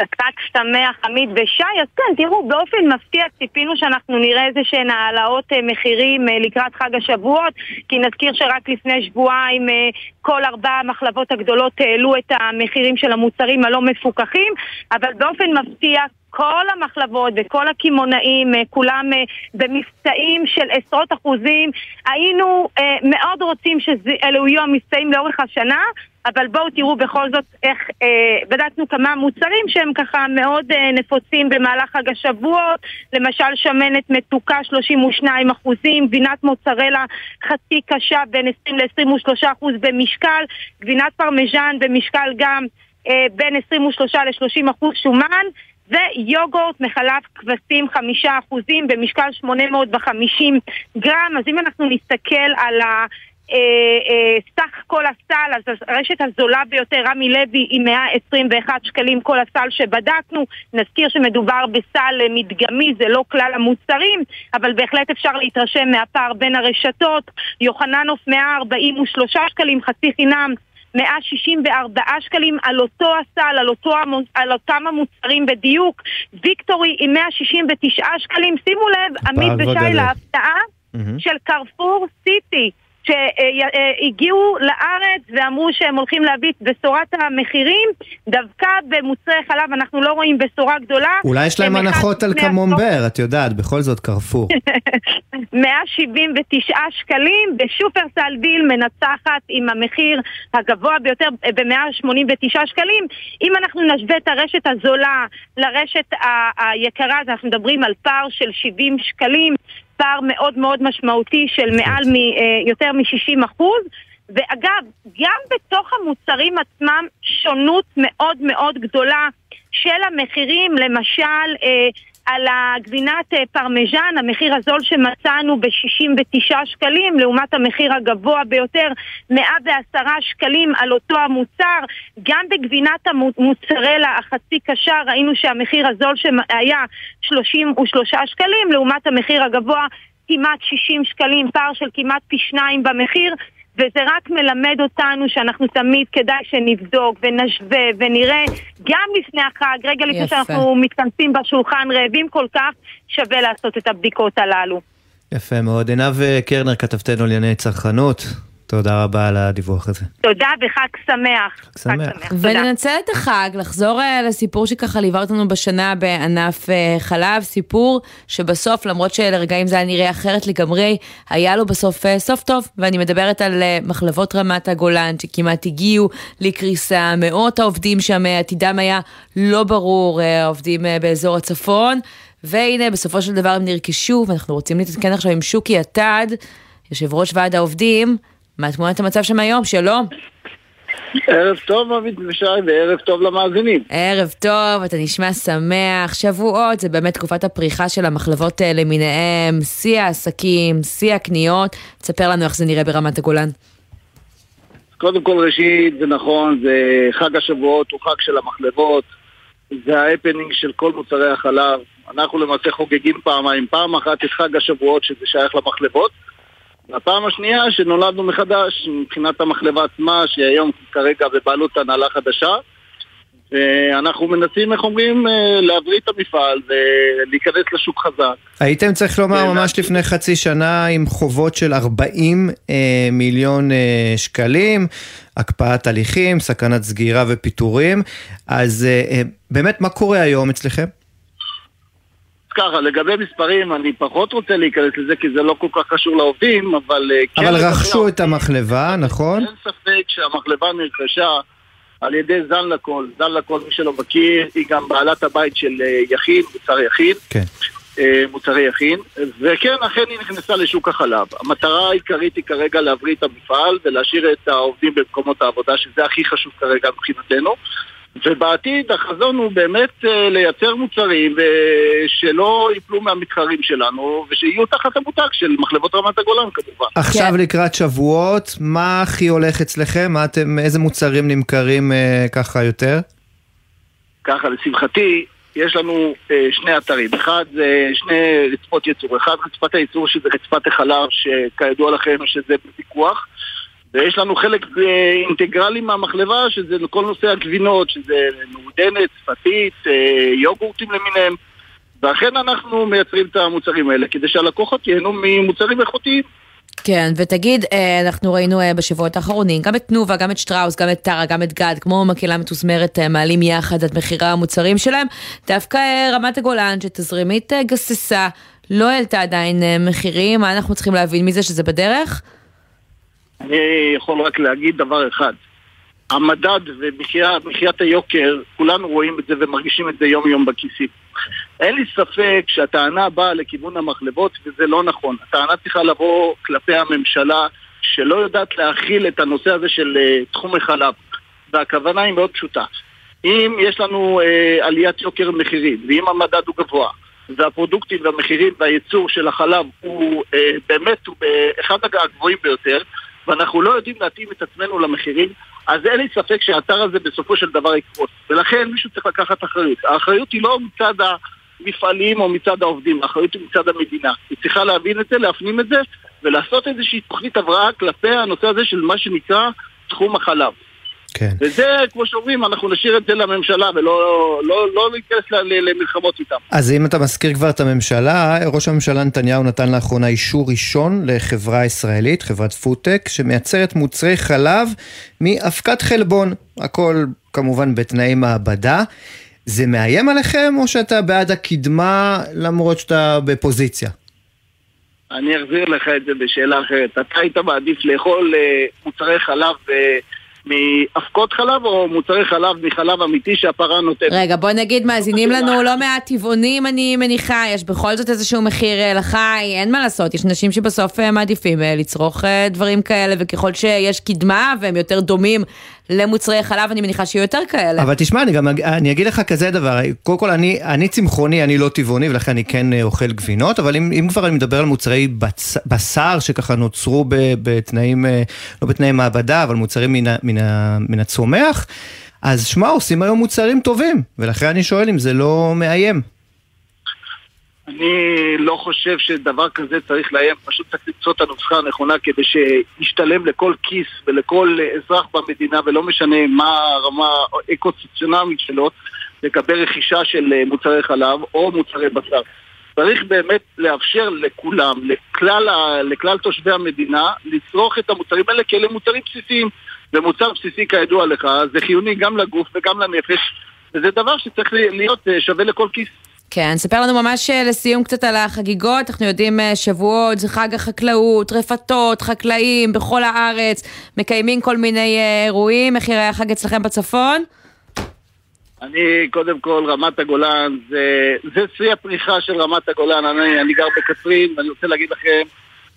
חג שמח, עמית ושי, אז כן, תראו, באופן מפתיע ציפינו שאנחנו נראה איזה שהן העלאות אה, מחירים אה, לקראת חג השבועות, כי נזכיר שרק לפני שבועיים אה, כל ארבע המחלבות הגדולות העלו את המחירים של המוצרים הלא מפוקחים, אבל באופן מפתיע כל המחלבות וכל הקמעונאים, כולם במבצעים של עשרות אחוזים. היינו מאוד רוצים שאלו יהיו המבצעים לאורך השנה, אבל בואו תראו בכל זאת איך אה, בדקנו כמה מוצרים שהם ככה מאוד אה, נפוצים במהלך חג השבועות, למשל שמנת מתוקה 32 אחוזים, גבינת מוצרלה חצי קשה בין 20 ל-23 אחוז במשקל, גבינת פרמיז'ן במשקל גם אה, בין 23 ל-30 אחוז שומן, ויוגורט מחלב כבשים חמישה אחוזים במשקל 850 גרם, אז אם אנחנו נסתכל על ה... אה, אה, סך כל הסל, אז הרשת הזולה ביותר, רמי לוי, היא 121 שקלים כל הסל שבדקנו. נזכיר שמדובר בסל אה, מדגמי, זה לא כלל המוצרים, אבל בהחלט אפשר להתרשם מהפער בין הרשתות. יוחננוף 143 שקלים, חצי חינם. 164 שקלים על אותו הסל, על, אותו, על אותם המוצרים בדיוק. ויקטורי עם 169 שקלים. שימו לב, עמית ושי. להפתעה של קרפור סיטי. שהגיעו לארץ ואמרו שהם הולכים להביא את בשורת המחירים, דווקא במוצרי חלב אנחנו לא רואים בשורה גדולה. אולי יש להם הנחות על קמומבר, את יודעת, בכל זאת קרפור. 179 שקלים, בשופרסל דיל מנצחת עם המחיר הגבוה ביותר ב-189 שקלים. אם אנחנו נשווה את הרשת הזולה לרשת היקרה, אז אנחנו מדברים על פער של 70 שקלים. פער מאוד מאוד משמעותי של מעל מ, אה, יותר מ-60 אחוז. ואגב, גם בתוך המוצרים עצמם שונות מאוד מאוד גדולה של המחירים, למשל אה, על הגבינת אה, פרמיז'ן, המחיר הזול שמצאנו ב-69 שקלים, לעומת המחיר הגבוה ביותר, 110 שקלים על אותו המוצר. גם בגבינת המוצרלה החצי קשה ראינו שהמחיר הזול שהיה 33 שקלים, לעומת המחיר הגבוה כמעט 60 שקלים, פער של כמעט פי שניים במחיר. וזה רק מלמד אותנו שאנחנו תמיד כדאי שנבדוק ונשווה ונראה גם לפני החג, רגע לפני שאנחנו מתכנסים בשולחן רעבים כל כך, שווה לעשות את הבדיקות הללו. יפה מאוד. עינב קרנר, כתבתנו לענייני צרכנות. תודה רבה על הדיווח הזה. תודה וחג שמח. חג שמח. וננצל את החג, לחזור אה, לסיפור שככה ליווה אותנו בשנה בענף אה, חלב, סיפור שבסוף, למרות שלרגעים זה היה נראה אחרת לגמרי, היה לו בסוף אה, סוף טוב, ואני מדברת על מחלבות רמת הגולן שכמעט הגיעו לקריסה, מאות העובדים שם, עתידם היה לא ברור, העובדים באזור הצפון, והנה בסופו של דבר הם נרכשו, ואנחנו רוצים להתעדכן עכשיו עם שוקי עתד, יושב ראש ועד העובדים. מה תמונת המצב שם היום? שלום. ערב טוב, עמית ושי, וערב טוב למאזינים. ערב טוב, אתה נשמע שמח. שבועות, זה באמת תקופת הפריחה של המחלבות אה, למיניהם, שיא העסקים, שיא הקניות. תספר לנו איך זה נראה ברמת הגולן. קודם כל, ראשית, זה נכון, זה חג השבועות, הוא חג של המחלבות, זה ההפנינג של כל מוצרי החלב. אנחנו למעשה חוגגים פעמיים, פעם אחת את חג השבועות, שזה שייך למחלבות, הפעם השנייה שנולדנו מחדש מבחינת המחלבה עצמה, שהיום כרגע בבעלות הנהלה חדשה. ואנחנו מנסים, איך אומרים, אה, להבריא את המפעל ולהיכנס לשוק חזק. הייתם, צריך לומר, ממש לפני חצי שנה עם חובות של 40 אה, מיליון אה, שקלים, הקפאת הליכים, סכנת סגירה ופיטורים. אז אה, אה, באמת, מה קורה היום אצלכם? ככה, לגבי מספרים, אני פחות רוצה להיכנס לזה כי זה לא כל כך קשור לעובדים, אבל... אה, כן אבל רכשו את המחלבה, נכון? אין ספק שהמחלבה נרכשה על ידי זן לכל. זן לכל, מי שלא מכיר, היא גם בעלת הבית של אה, יכין, מוצר יכין. כן. אה, מוצרי יכין, וכן, אכן היא נכנסה לשוק החלב. המטרה העיקרית היא כרגע להבריא את המפעל ולהשאיר את העובדים במקומות העבודה, שזה הכי חשוב כרגע מבחינתנו. ובעתיד החזון הוא באמת אה, לייצר מוצרים אה, שלא ייפלו מהמתחרים שלנו ושיהיו תחת המותג של מחלבות רמת הגולן כמובן. עכשיו כן. לקראת שבועות, מה הכי הולך אצלכם? מה אתם, איזה מוצרים נמכרים אה, ככה יותר? ככה, לשמחתי, יש לנו אה, שני אתרים. אחד זה שני רצפות ייצור. אחד רצפת הייצור שזה רצפת החלב, שכידוע לכם שזה בפיקוח. ויש לנו חלק אה, אינטגרלי מהמחלבה, שזה כל נושא הגבינות, שזה מעודנת, שפתית, אה, יוגורטים למיניהם. ואכן אנחנו מייצרים את המוצרים האלה, כדי שהלקוחות ייהנו ממוצרים איכותיים. כן, ותגיד, אה, אנחנו ראינו בשבועות האחרונים, גם את תנובה, גם את שטראוס, גם את טרה, גם את גד, כמו מקהלה מתוזמרת, מעלים יחד את מחירי המוצרים שלהם. דווקא רמת הגולן, שתזרימית גססה, לא העלתה עדיין מחירים, מה אנחנו צריכים להבין מזה שזה בדרך? אני יכול רק להגיד דבר אחד. המדד ומחיית היוקר, כולנו רואים את זה ומרגישים את זה יום יום בכיסים. אין לי ספק שהטענה באה לכיוון המחלבות וזה לא נכון. הטענה צריכה לבוא כלפי הממשלה שלא יודעת להכיל את הנושא הזה של uh, תחום החלב. והכוונה היא מאוד פשוטה. אם יש לנו uh, עליית יוקר מחירים, ואם המדד הוא גבוה, והפרודוקטים והמחירים והייצור של החלב הוא uh, באמת הוא באחד הגבוהים ביותר, ואנחנו לא יודעים להתאים את עצמנו למחירים, אז אין לי ספק שהאתר הזה בסופו של דבר יקרוס. ולכן מישהו צריך לקחת אחריות. האחריות היא לא מצד המפעלים או מצד העובדים, האחריות היא מצד המדינה. היא צריכה להבין את זה, להפנים את זה, ולעשות איזושהי תוכנית הבראה כלפי הנושא הזה של מה שנקרא תחום החלב. כן. וזה, כמו שאומרים, אנחנו נשאיר את זה לממשלה ולא לא, לא להיכנס למלחמות איתם. אז אם אתה מזכיר כבר את הממשלה, ראש הממשלה נתניהו נתן לאחרונה אישור ראשון לחברה ישראלית, חברת פודטק, שמייצרת מוצרי חלב מאבקת חלבון. הכל כמובן בתנאי מעבדה. זה מאיים עליכם או שאתה בעד הקדמה למרות שאתה בפוזיציה? אני אחזיר לך את זה בשאלה אחרת. אתה היית מעדיף לאכול אה, מוצרי חלב אה, מאבקות חלב או מוצרי חלב מחלב אמיתי שהפרה נותנת? רגע, בוא נגיד, מאזינים לנו לא מעט טבעונים, אני מניחה, יש בכל זאת איזשהו מחיר אה, לחי, אין מה לעשות, יש נשים שבסוף אה, מעדיפים אה, לצרוך דברים כאלה, וככל שיש קדמה והם יותר דומים למוצרי חלב, אני מניחה שיהיו יותר כאלה. אבל תשמע, אני גם אני אגיד לך כזה דבר, קודם כל אני, אני צמחוני, אני לא טבעוני ולכן אני כן אה, אוכל גבינות, אבל אם, אם כבר אני מדבר על מוצרי בצ, בשר שככה נוצרו ב, בתנאים, אה, לא בתנאי מעבדה, אבל מוצרים מן, מן, מן הצומח, אז שמע, עושים היום מוצרים טובים, ולכן אני שואל אם זה לא מאיים. אני לא חושב שדבר כזה צריך לאיים, פשוט צריך למצוא את הנוסחה הנכונה כדי שישתלם לכל כיס ולכל אזרח במדינה, ולא משנה מה הרמה האקוציציונמית שלו, לגבי רכישה של אה, מוצרי חלב או מוצרי בשר. צריך באמת לאפשר לכולם, לכלל, לכלל תושבי המדינה, לצרוך את המוצרים האלה כי אלה מוצרים בסיסיים. ומוצר בסיסי כידוע לך, זה חיוני גם לגוף וגם לנפש, וזה דבר שצריך להיות אה, שווה לכל כיס. כן, ספר לנו ממש אה, לסיום קצת על החגיגות, אנחנו יודעים אה, שבועות, זה חג החקלאות, רפתות, חקלאים בכל הארץ, מקיימים כל מיני אה, אירועים, איך יראה החג אצלכם בצפון? אני, קודם כל, רמת הגולן, זה, זה שיא הפריחה של רמת הגולן. אני, אני גר בקצרין, ואני רוצה להגיד לכם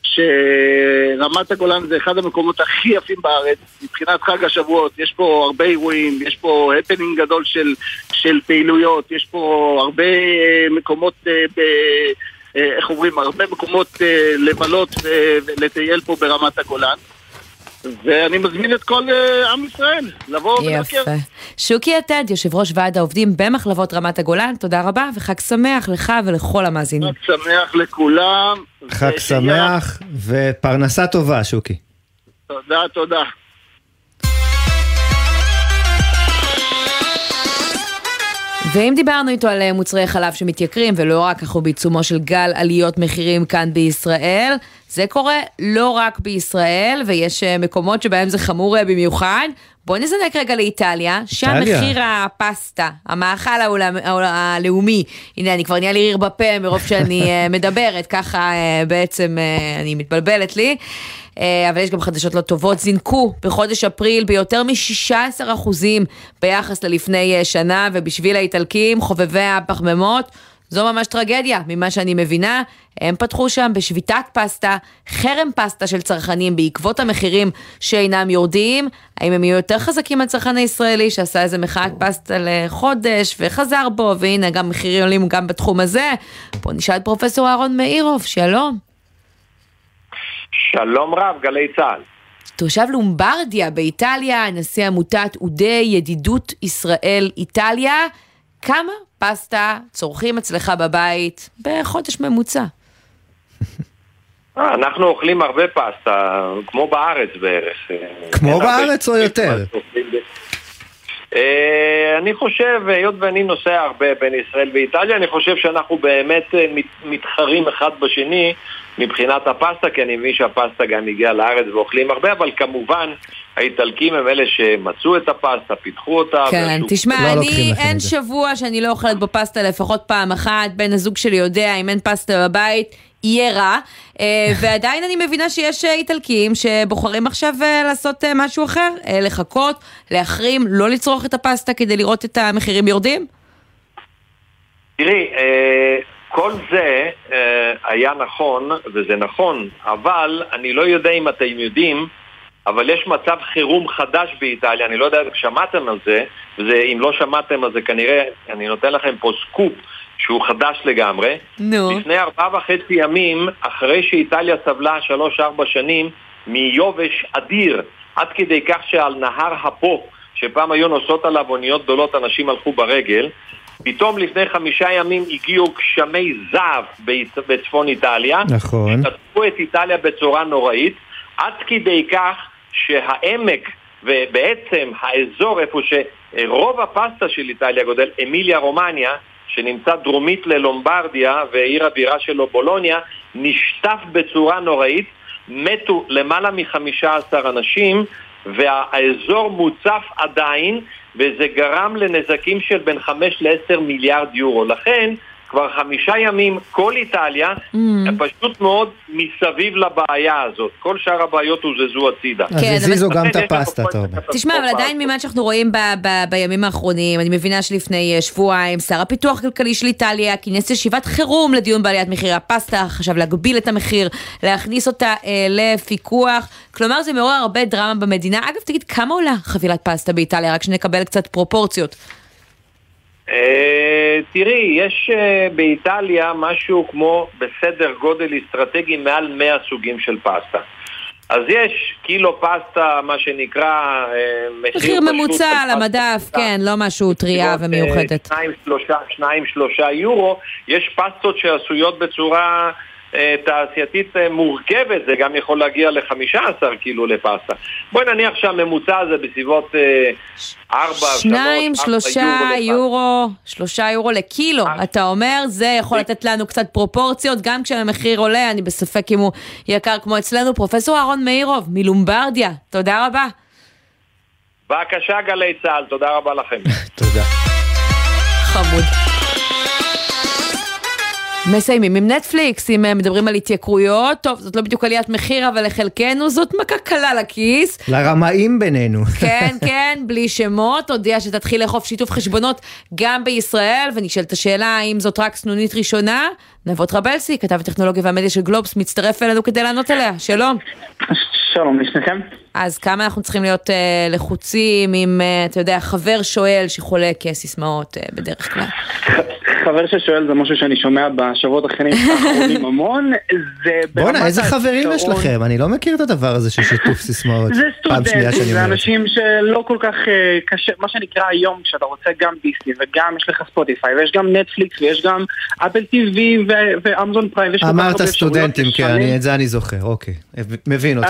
שרמת הגולן זה אחד המקומות הכי יפים בארץ. מבחינת חג השבועות, יש פה הרבה אירועים, יש פה הפנינג גדול של, של פעילויות, יש פה הרבה אה, מקומות, אה, ב, אה, איך אומרים, הרבה מקומות לבלות ולטייל פה ברמת הגולן. ואני מזמין את כל אה, עם ישראל לבוא ולבקר. יפה. שוקי יתד, יושב ראש ועד העובדים במחלבות רמת הגולן, תודה רבה וחג שמח לך ולכל המאזינים. חג שמח לכולם. חג שמח ופרנסה טובה, שוקי. תודה, תודה. ואם דיברנו איתו על אה, מוצרי חלב שמתייקרים, ולא רק, אנחנו בעיצומו של גל עליות מחירים כאן בישראל, זה קורה לא רק בישראל, ויש אה, מקומות שבהם זה חמור אה, במיוחד. בואו נזנק רגע לאיטליה, שם. מחיר הפסטה, המאכל העולם, הלאומי, הנה אני כבר נהיה לי ריר בפה מרוב שאני אה, מדברת, ככה בעצם אני מתבלבלת לי. אבל יש גם חדשות לא טובות, זינקו בחודש אפריל ביותר מ-16% ביחס ללפני שנה, ובשביל האיטלקים, חובבי הפחמימות, זו ממש טרגדיה, ממה שאני מבינה. הם פתחו שם בשביתת פסטה, חרם פסטה של צרכנים בעקבות המחירים שאינם יורדים. האם הם יהיו יותר חזקים מהצרכן הישראלי שעשה איזה מחאת פסטה לחודש וחזר בו, והנה גם מחירים עולים גם בתחום הזה. בואו נשאל את פרופסור אהרון מאירוב, שלום. שלום רב, גלי צה"ל. תושב לומברדיה באיטליה, נשיא עמותת אודי ידידות ישראל-איטליה. כמה פסטה צורכים אצלך בבית בחודש ממוצע? אה, אנחנו אוכלים הרבה פסטה, כמו בארץ בערך. כמו בארץ או יותר? אה, אני חושב, היות ואני נוסע הרבה בין ישראל ואיטליה, אני חושב שאנחנו באמת אה, מת- מתחרים אחד בשני מבחינת הפסטה, כי אני מבין שהפסטה גם הגיעה לארץ ואוכלים הרבה, אבל כמובן האיטלקים הם אלה שמצאו את הפסטה, פיתחו אותה. כן, תשמע, אני, אין שבוע שאני לא אוכלת בו פסטה לפחות פעם אחת, בן הזוג שלי יודע, אם אין פסטה בבית, יהיה רע. אה, ועדיין אני מבינה שיש אה, איטלקים שבוחרים עכשיו אה, לעשות משהו אחר, לחכות, להחרים, לא לצרוך את הפסטה כדי לראות את המחירים יורדים? תראי, כל זה היה נכון, וזה נכון, אבל אני לא יודע אם אתם יודעים, אבל יש מצב חירום חדש באיטליה, אני לא יודע אם שמעתם על זה, ואם לא שמעתם אז זה כנראה, אני נותן לכם פה סקופ שהוא חדש לגמרי. נו. לפני ארבעה וחצי ימים, אחרי שאיטליה סבלה שלוש-ארבע שנים מיובש אדיר, עד כדי כך שעל נהר הפו, שפעם היו נוסעות עליו אוניות גדולות, אנשים הלכו ברגל, פתאום לפני חמישה ימים הגיעו גשמי זהב בצ- בצפון איטליה, נכון. שטפו את איטליה בצורה נוראית, עד כדי כך שהעמק ובעצם האזור איפה שרוב הפסטה של איטליה גודל, אמיליה רומניה, שנמצא דרומית ללומברדיה ועיר הבירה שלו בולוניה, נשטף בצורה נוראית, מתו למעלה מחמישה עשר אנשים והאזור מוצף עדיין וזה גרם לנזקים של בין 5 ל-10 מיליארד יורו. לכן כבר חמישה ימים כל איטליה mm. פשוט מאוד מסביב לבעיה הזאת. כל שאר הבעיות הוזזו הצידה. אז כן, הזיזו גם את הפסטה, אתה אומר. תשמע, אבל עדיין ממה שאנחנו רואים ב- ב- בימים האחרונים, אני מבינה שלפני אה, שבועיים, שר הפיתוח הכלכלי של איטליה כינס ישיבת חירום לדיון בעליית מחירי הפסטה, חשב להגביל את המחיר, להכניס אותה אה, לפיקוח. כלומר, זה מעורר הרבה דרמה במדינה. אגב, תגיד, כמה עולה חבילת פסטה באיטליה? רק שנקבל קצת פרופורציות. אה, תראי, יש אה, באיטליה משהו כמו בסדר גודל אסטרטגי מעל 100 סוגים של פסטה. אז יש קילו פסטה, מה שנקרא, אה, מחיר ממוצע על המדף, כן, לא משהו טריה ומיוחדת. שניים, שלושה, שניים, שלושה יורו. יש פסטות שעשויות בצורה תעשייתית אה, מורכבת, זה גם יכול להגיע ל-15 קילו לפסטה. בואי נניח שהממוצע הזה בסביבות 4, 3, 4 שניים, שלושה יורו, שלושה יורו לקילו, אה. אתה אומר, זה יכול לתת לנו קצת פרופורציות, גם כשהמחיר עולה, אני בספק אם הוא יקר כמו אצלנו. פרופסור אהרון מאירוב, מלומברדיה, תודה רבה. בבקשה גלי צה"ל, תודה רבה לכם. תודה. חמוד. מסיימים עם נטפליקס, אם מדברים על התייקרויות, טוב, זאת לא בדיוק עליית מחיר, אבל לחלקנו זאת מכה קלה לכיס. לרמאים בינינו. כן, כן, בלי שמות, הודיע שתתחיל לאכוף שיתוף חשבונות גם בישראל, ונשאלת השאלה האם זאת רק סנונית ראשונה. נבות רבלסי, כתב הטכנולוגיה והמדיה של גלובס, מצטרף אלינו כדי לענות עליה, שלום. שלום לשניכם. אז כמה אנחנו צריכים להיות uh, לחוצים אם, uh, אתה יודע, חבר שואל שחולק סיסמאות uh, בדרך כלל? חבר ששואל זה משהו שאני שומע בשבועות האחרונים המון, זה בואנה, איזה חברים יש לכם? אני לא מכיר את הדבר הזה של שיתוף סיסמאות. זה סטודנטים, זה אנשים שלא כל כך קשה, מה שנקרא היום, כשאתה רוצה גם דיסני וגם יש לך ספוטיפיי ויש גם נטפליקס ויש גם אפל טיווי ואמזון פריים. אמרת סטודנטים, כן, את זה אני זוכר, אוקיי, מבין אותך.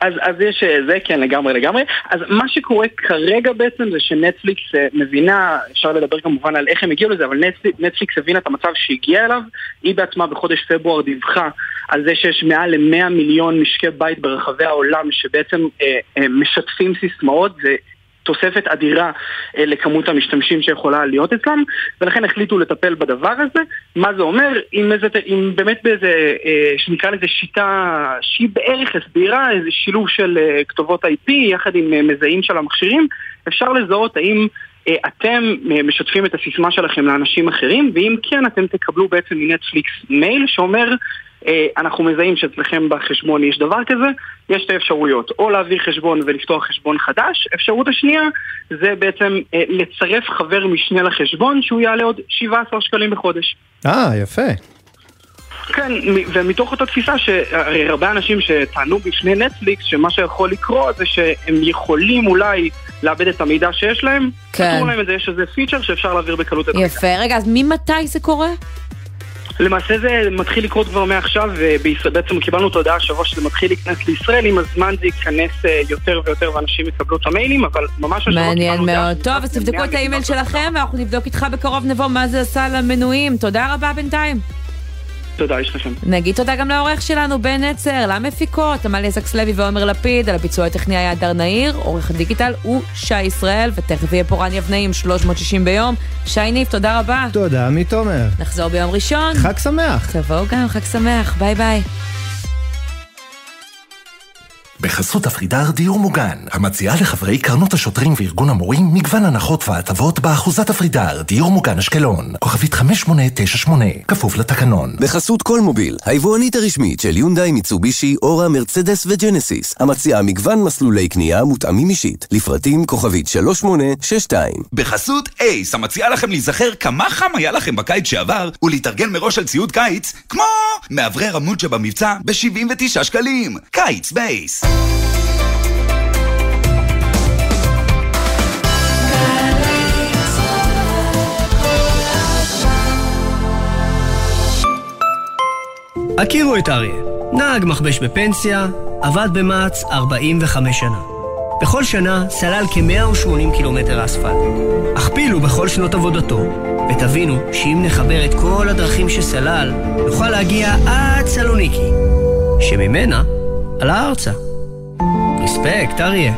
אז יש זה, כן, לגמרי, לגמרי. אז מה שקורה כרגע בעצם זה שנטפליקס מבינה, אפשר לדבר כמובן על איך הם הגיעו לזה, אבל נטפליקס הבינה את המצב שהגיע אליו, היא בעצמה בחודש פברואר דיווחה על זה שיש מעל ל-100 מיליון משקי בית ברחבי העולם שבעצם אה, אה, משתפים סיסמאות, זה תוספת אדירה אה, לכמות המשתמשים שיכולה להיות אצלם, ולכן החליטו לטפל בדבר הזה. מה זה אומר? אם, איזה, אם באמת באיזה, אה, שנקרא לזה שיטה שהיא בערך הסבירה, איזה שילוב של אה, כתובות IP יחד עם אה, מזהים של המכשירים, אפשר לזהות האם אה, אתם אה, משתפים את הסיסמה שלכם לאנשים אחרים, ואם כן, אתם תקבלו בעצם מנטפליקס מייל שאומר אה, אנחנו מזהים שאצלכם בחשבון יש דבר כזה, יש שתי אפשרויות, או להעביר חשבון ולפתוח חשבון חדש, אפשרות השנייה זה בעצם לצרף חבר משנה לחשבון שהוא יעלה עוד 17 שקלים בחודש. אה, יפה. כן, ומתוך אותה תפיסה שהרי הרבה אנשים שטענו בפני נטפליקס שמה שיכול לקרות זה שהם יכולים אולי לאבד את המידע שיש להם, כן. כתוב להם את זה, יש איזה פיצ'ר שאפשר להעביר בקלות את המידע. יפה, רגע, אז ממתי זה קורה? למעשה זה מתחיל לקרות כבר מעכשיו, ובעצם קיבלנו את ההודעה השבוע שזה מתחיל להיכנס לישראל, עם הזמן זה ייכנס אה, יותר ויותר ואנשים יקבלו את המיילים, אבל ממש השבוע מעניין מאוד. טוב, אז תבדקו את האימייל שלכם, ואנחנו נבדוק איתך בקרוב נבוא מה זה עשה למנויים. תודה רבה בינתיים. תודה, יש לכם. נגיד תודה גם לעורך שלנו, בן נצר, למפיקות, עמליה זקסלוי ועומר לפיד, על הביצוע הטכני היה דר נהיר, עורך הדיגיטל הוא שי ישראל, ותכף יהיה פה רן יבנאי עם 360 ביום. שי ניב, תודה רבה. תודה, עמי תומר. נחזור ביום ראשון. חג שמח. תבואו גם, חג שמח, ביי ביי. בחסות אפרידר דיור מוגן, המציעה לחברי קרנות השוטרים וארגון המורים מגוון הנחות והטבות באחוזת אפרידר, דיור מוגן אשקלון, כוכבית 5898, כפוף לתקנון. בחסות כלמוביל, היבואנית הרשמית של יונדאי, מיצובישי, אורה, מרצדס וג'נסיס, המציעה מגוון מסלולי קנייה מותאמים אישית, לפרטים כוכבית 3862. בחסות אייס, המציעה לכם להיזכר כמה חם היה לכם בקיץ שעבר, ולהתארגן מראש על ציוד קיץ, כמו מאוורר עמוד שבמבצע ב-79 שקלים. קיץ בייס. הכירו את אריה, נהג מכבש בפנסיה, עבד במע"צ 45 שנה. בכל שנה סלל כ-180 קילומטר אספלט. הכפילו בכל שנות עבודתו, ותבינו שאם נחבר את כל הדרכים שסלל, נוכל להגיע עד סלוניקי, שממנה עלה ארצה. רספקט, אריה.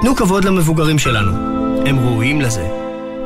תנו כבוד למבוגרים שלנו, הם ראויים לזה.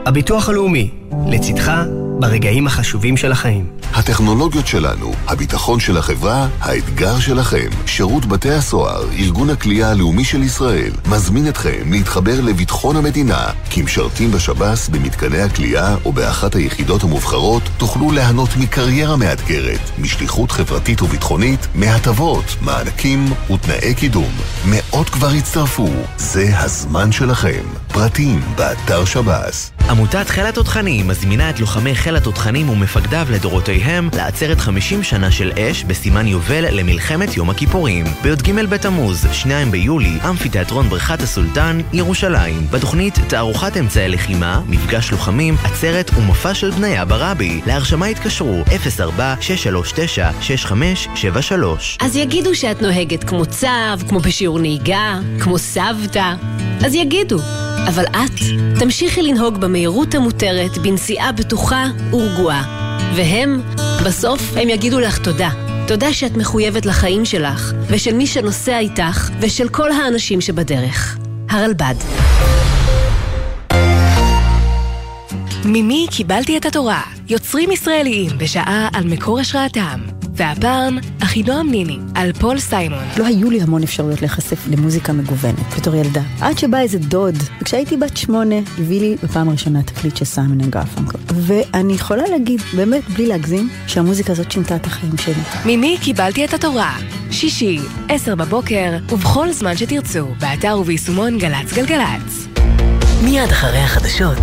הביטוח הלאומי, לצדך ברגעים החשובים של החיים. הטכנולוגיות שלנו, הביטחון של החברה, האתגר שלכם. שירות בתי הסוהר, ארגון הכלייה הלאומי של ישראל, מזמין אתכם להתחבר לביטחון המדינה. כמשרתים בשב"ס, במתקני הכלייה או באחת היחידות המובחרות, תוכלו ליהנות מקריירה מאתגרת, משליחות חברתית וביטחונית, מהטבות, מענקים ותנאי קידום. מאות כבר הצטרפו, זה הזמן שלכם. פרטים באתר שב"ס. עמותת חיל התותחנים מזמינה את לוחמי חיל התותחנים ומפקדיו לדורותיהם לעצרת 50 שנה של אש בסימן יובל למלחמת יום הכיפורים. בי"ג בתמוז, 2 ביולי, אמפיתיאטרון בריכת הסולטן, ירושלים. בתוכנית תערוכת אמצעי לחימה, מפגש לוחמים, עצרת ומופע של בניה ברבי. להרשמה התקשרו 04-639-6573. אז יגידו שאת נוהגת כמו צב, כמו בשיעור נהיגה, כמו סבתא. אז יגידו. אבל את תמשיכי לנהוג במהירות המותרת בנסיעה בטוחה ורגועה. והם, בסוף הם יגידו לך תודה. תודה שאת מחויבת לחיים שלך, ושל מי שנוסע איתך, ושל כל האנשים שבדרך. הרלב"ד. ממי קיבלתי את התורה? יוצרים ישראליים בשעה על מקור השראתם. והפעם, אחינועם ניני, על פול סיימון. לא היו לי המון אפשרויות להיחשף למוזיקה מגוונת בתור ילדה. עד שבא איזה דוד, וכשהייתי בת שמונה, הביא לי בפעם הראשונה תקליט של סיימון and גרפנקל. ואני יכולה להגיד, באמת, בלי להגזים, שהמוזיקה הזאת שינתה את החיים שלי. ממי קיבלתי את התורה? שישי, עשר בבוקר, ובכל זמן שתרצו, באתר וביישומון גל"צ גלגלצ. מיד אחרי החדשות,